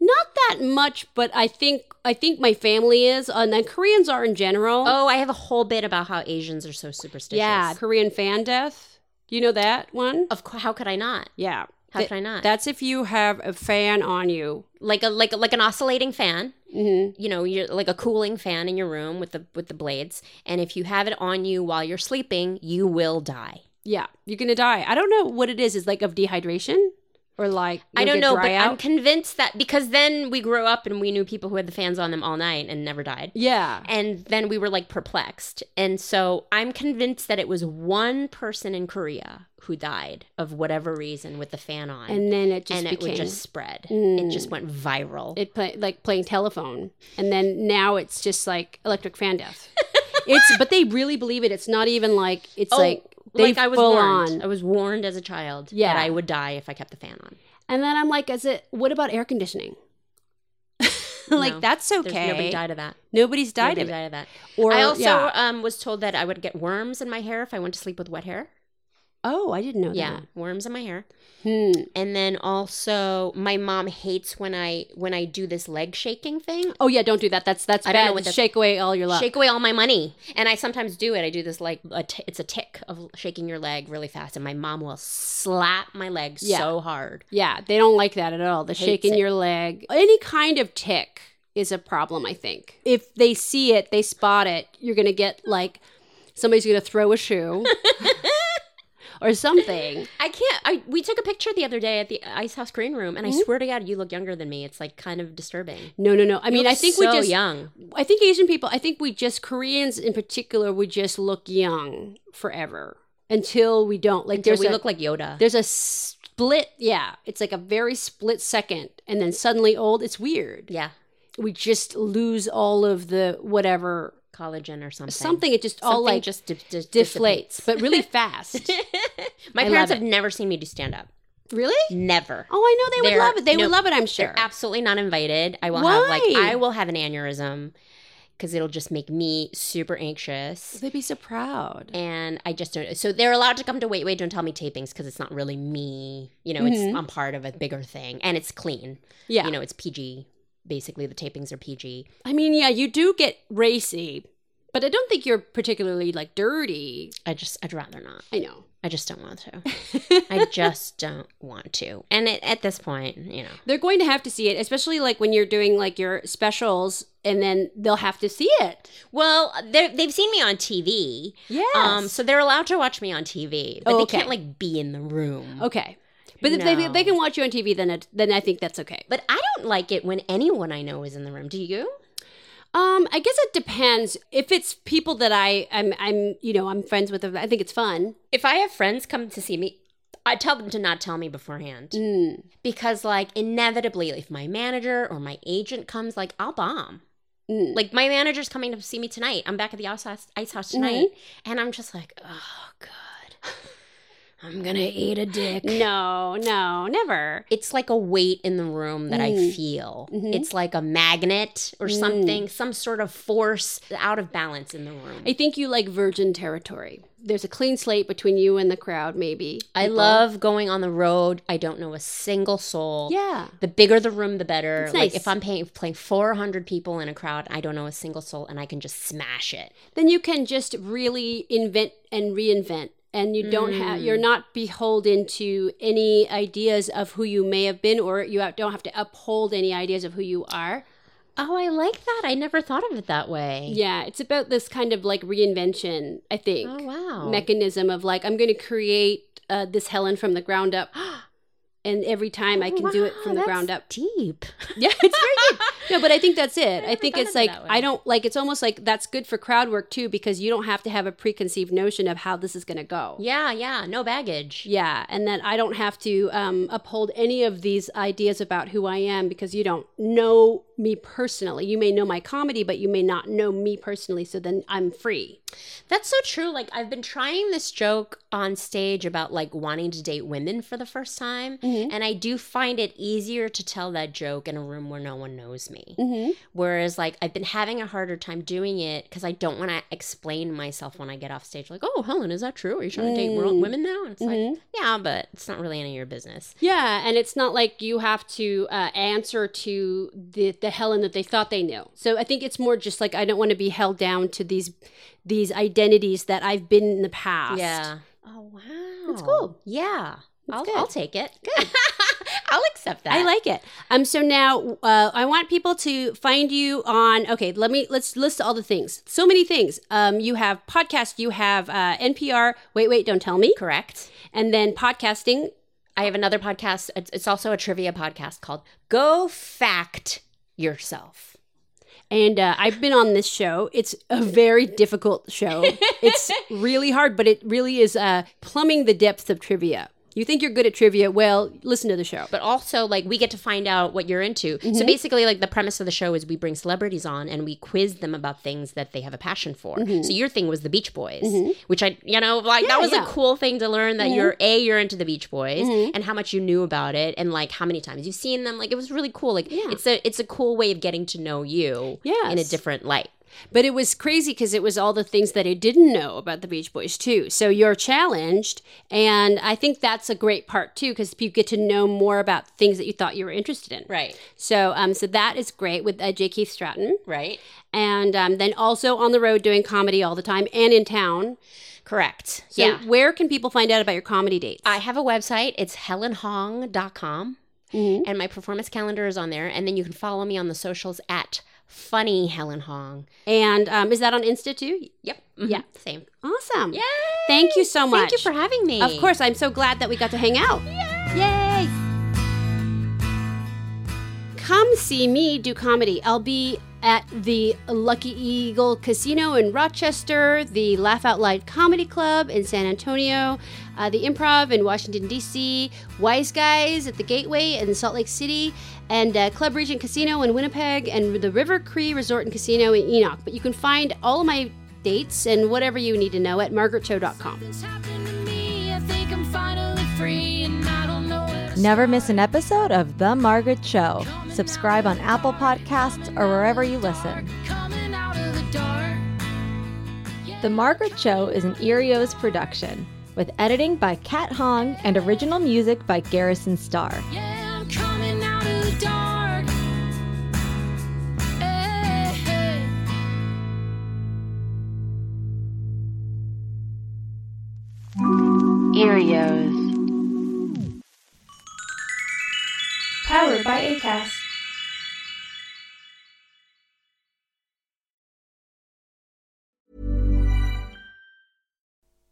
not that much. But I think I think my family is, and then Koreans are in general. Oh, I have a whole bit about how Asians are so superstitious. yeah, Korean fan death. Do you know that one? Of course, how could I not? Yeah. How Th- could I not? That's if you have a fan on you. Like a like a, like an oscillating fan. Mm-hmm. You know, you're like a cooling fan in your room with the with the blades, and if you have it on you while you're sleeping, you will die. Yeah, you're gonna die. I don't know what it is. Is like of dehydration or like I don't know, but I'm convinced that because then we grew up and we knew people who had the fans on them all night and never died. yeah. And then we were like perplexed. And so I'm convinced that it was one person in Korea who died of whatever reason with the fan on. And then it just and it would just spread. Mm. It just went viral. it play, like playing telephone, and then now it's just like electric fan death. it's but they really believe it. It's not even like it's Oh, like they like I was full warned. on. I was warned as a child Yeah. that I would die if I kept the fan on. And then I'm like, is it? What about air conditioning? like No, that's okay. There's nobody died of that. Nobody's died Nobody of died of that. Or I also yeah. um, was told that I would get worms in my hair if I went to sleep with wet hair. Oh, I didn't know that. Yeah, that. worms in my hair. Hmm. And then also, my mom hates when I when I do this leg shaking thing. Oh yeah, don't do that. That's that's I don't bad. know what that's- Shake away all your luck. Shake away all my money, and I sometimes do it. I do this like a t- it's a tick of shaking your leg really fast, and my mom will slap my leg Yeah. so hard. Yeah, they don't like that at all. The Hates shaking it. your leg. Any kind of tick is a problem, I think. If they see it, they spot it, you're going to get like somebody's going to throw a shoe or something. I can't. I we took a picture the other day at the Ice House Green Room, and I Mm-hmm. swear to God, you look younger than me. It's like kind of disturbing. No, no, no. I You mean, I think so we just young. I think Asian people, I think we just Koreans in particular we just look young forever until we don't. Like Until there's we a, look like Yoda. there's a split, yeah. It's like a very split second and then suddenly old. It's weird. Yeah, We just lose all of the whatever collagen or something. something it just all like just di- di- deflates, but really fast. My I parents have never seen me do stand up. really? Never. Oh, I know they would They're- love it. They no, would love it. I'm sure. Absolutely not invited. I will have like I will have an aneurysm because it'll just make me super anxious. They'd be so proud. And I just don't. So they're allowed to come to Wait Wait Don't Tell Me tapings because it's not really me. You know, it's I'm part of a bigger thing, and it's clean. Mm-hmm. Yeah. You know, it's PG. Basically, the tapings are PG. I mean, yeah, you do get racy, but I don't think you're particularly like dirty. I just I'd rather not. I know. I just don't want to. I just don't want to. And it, at this point, you know, They're going to have to see it, especially like when you're doing like your specials, and then they'll have to see it. well, they've seen me on TV. Yes. Um, so they're allowed to watch me on TV, but Oh, they can't like be in the room. okay. But if they, No. they can watch you on TV, then it, then I think that's okay. But I don't like it when anyone I know is in the room. Do you? Um, I guess it depends. If it's people that I I'm I'm you know I'm friends with, I think it's fun. If I have friends come to see me, I tell them to not tell me beforehand Mm. because, like, inevitably, if my manager or my agent comes, like, I'll bomb. Mm. Like my manager's coming to see me tonight. I'm back at the ice house, ice house tonight, and I'm just like, oh god, I'm gonna eat a dick. No, no, never. It's like a weight in the room that I Mm. feel. Mhm. It's like a magnet or Mm. something, some sort of force out of balance in the room. I think you like virgin territory. There's a clean slate between you and the crowd, maybe. I People. love going on the road. I don't know a single soul. Yeah. The bigger the room, the better. It's Like if I'm paying, playing 400 people in a crowd, I don't know a single soul, and I can just smash it. Then you can just really invent and reinvent. And you don't have, you're not beholden to any ideas of who you may have been, or you don't have to uphold any ideas of who you are. Oh, I like that. I never thought of it that way. Yeah, it's about this kind of like reinvention, I think. Oh wow. Mechanism of like, I'm going to create uh, this Helen from the ground up. and every time I can do it from the ground up. Deep. Yeah, it's very deep. No, but I think that's it. I think it's like. I don't like it's almost like that's good for crowd work too because you don't have to have a preconceived notion of how this is going to go. Yeah, yeah. No baggage. Yeah, and that I don't have to um, uphold any of these ideas about who I am because you don't know me personally. You may know my comedy, but you may not know me personally. So then I'm free. That's so true. Like I've been trying this joke on stage about like wanting to date women for the first time, Mm-hmm. And I do find it easier to tell that joke in a room where no one knows me. Mm-hmm. Whereas like I've been having a harder time doing it because I don't want to explain myself when I get off stage. Like, oh, Helen, is that true? Are you trying to date Mm. more women now? And it's Mm-hmm. like, yeah, but it's not really any of your business. Yeah, and it's not like you have to uh, answer to the the Helen that they thought they knew. So I think it's more just like I don't want to be held down to these these identities that I've been in the past. Yeah. Oh wow, That's cool. Yeah, I'll. I'll take it. Good. I'll accept that. I like it. Um. So now, uh, I want people to find you on. Okay, let me let's list all the things. So many things. Um. You have podcast. You have uh, NPR. Wait, wait, don't tell me. correct. And then podcasting. I have another podcast. It's, also a trivia podcast called Go Fact Yourself. And uh, I've been on this show. It's a very difficult show. it's really hard, but it really is uh, plumbing the depths of trivia. You think you're good at trivia? Well, listen to the show. But also, like, we get to find out what you're into. Mm-hmm. So basically, like, the premise of the show is we bring celebrities on and we quiz them about things that they have a passion for. So your thing was the Beach Boys, which I, you know, like, that was Mm-hmm. yeah. Mm-hmm. a cool thing to learn that you're, A, you're into the Beach Boys and how much you knew about it and, like, how many times you've seen them. Like, it was really cool. Like, it's a it's a cool way of getting to know you in a different light. But it was crazy because it was all the things that I didn't know about the Beach Boys too. So you're challenged, and I think that's a great part too because you get to know more about things that you thought you were interested in. Right. So, um, so that is great with uh, J. Keith Stratton, Right. and um, then also on the road doing comedy all the time and in town. Correct. So, yeah. where can people find out about your comedy dates? I have a website. It's helenhong.com. Mm-hmm. And my performance calendar is on there. And then you can follow me on the socials at funny Helen Hong. and um, is that on Insta too? Yep. Mhm. Yeah. Same. Awesome. Yay! Thank you so much. Thank you for having me. Of course, I'm so glad that we got to hang out. Yay! Come see me do comedy. I'll be at the Lucky Eagle Casino in Rochester, the Laugh Out Loud Comedy Club in San Antonio, uh, the Improv in Washington, D.C., Wise Guys at the Gateway in Salt Lake City, and uh, Club Regent Casino in Winnipeg, and the River Cree Resort and Casino in Enoch. But you can find all of my dates and whatever you need to know at margaretcho.com. Never miss an episode of The Margaret Show. Subscribe on Apple Podcasts or wherever you listen. The Margaret Show is an Earios production with editing by Kat Hong and original music by Garrison Starr. Powered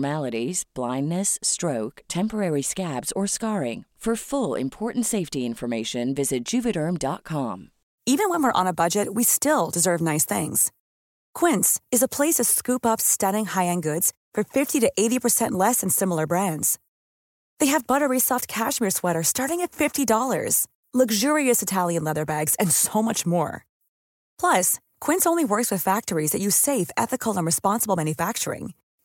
abnormalities, blindness, stroke, temporary scabs, or scarring. For full important safety information, visit juvederm.com. Even when we're on a budget, we still deserve nice things. Quince is a place to scoop up stunning high end goods for 50 to 80% less than similar brands. They have buttery soft cashmere sweaters starting at $50, luxurious Italian leather bags, and so much more. Plus, Quince only works with factories that use safe, ethical, and responsible manufacturing.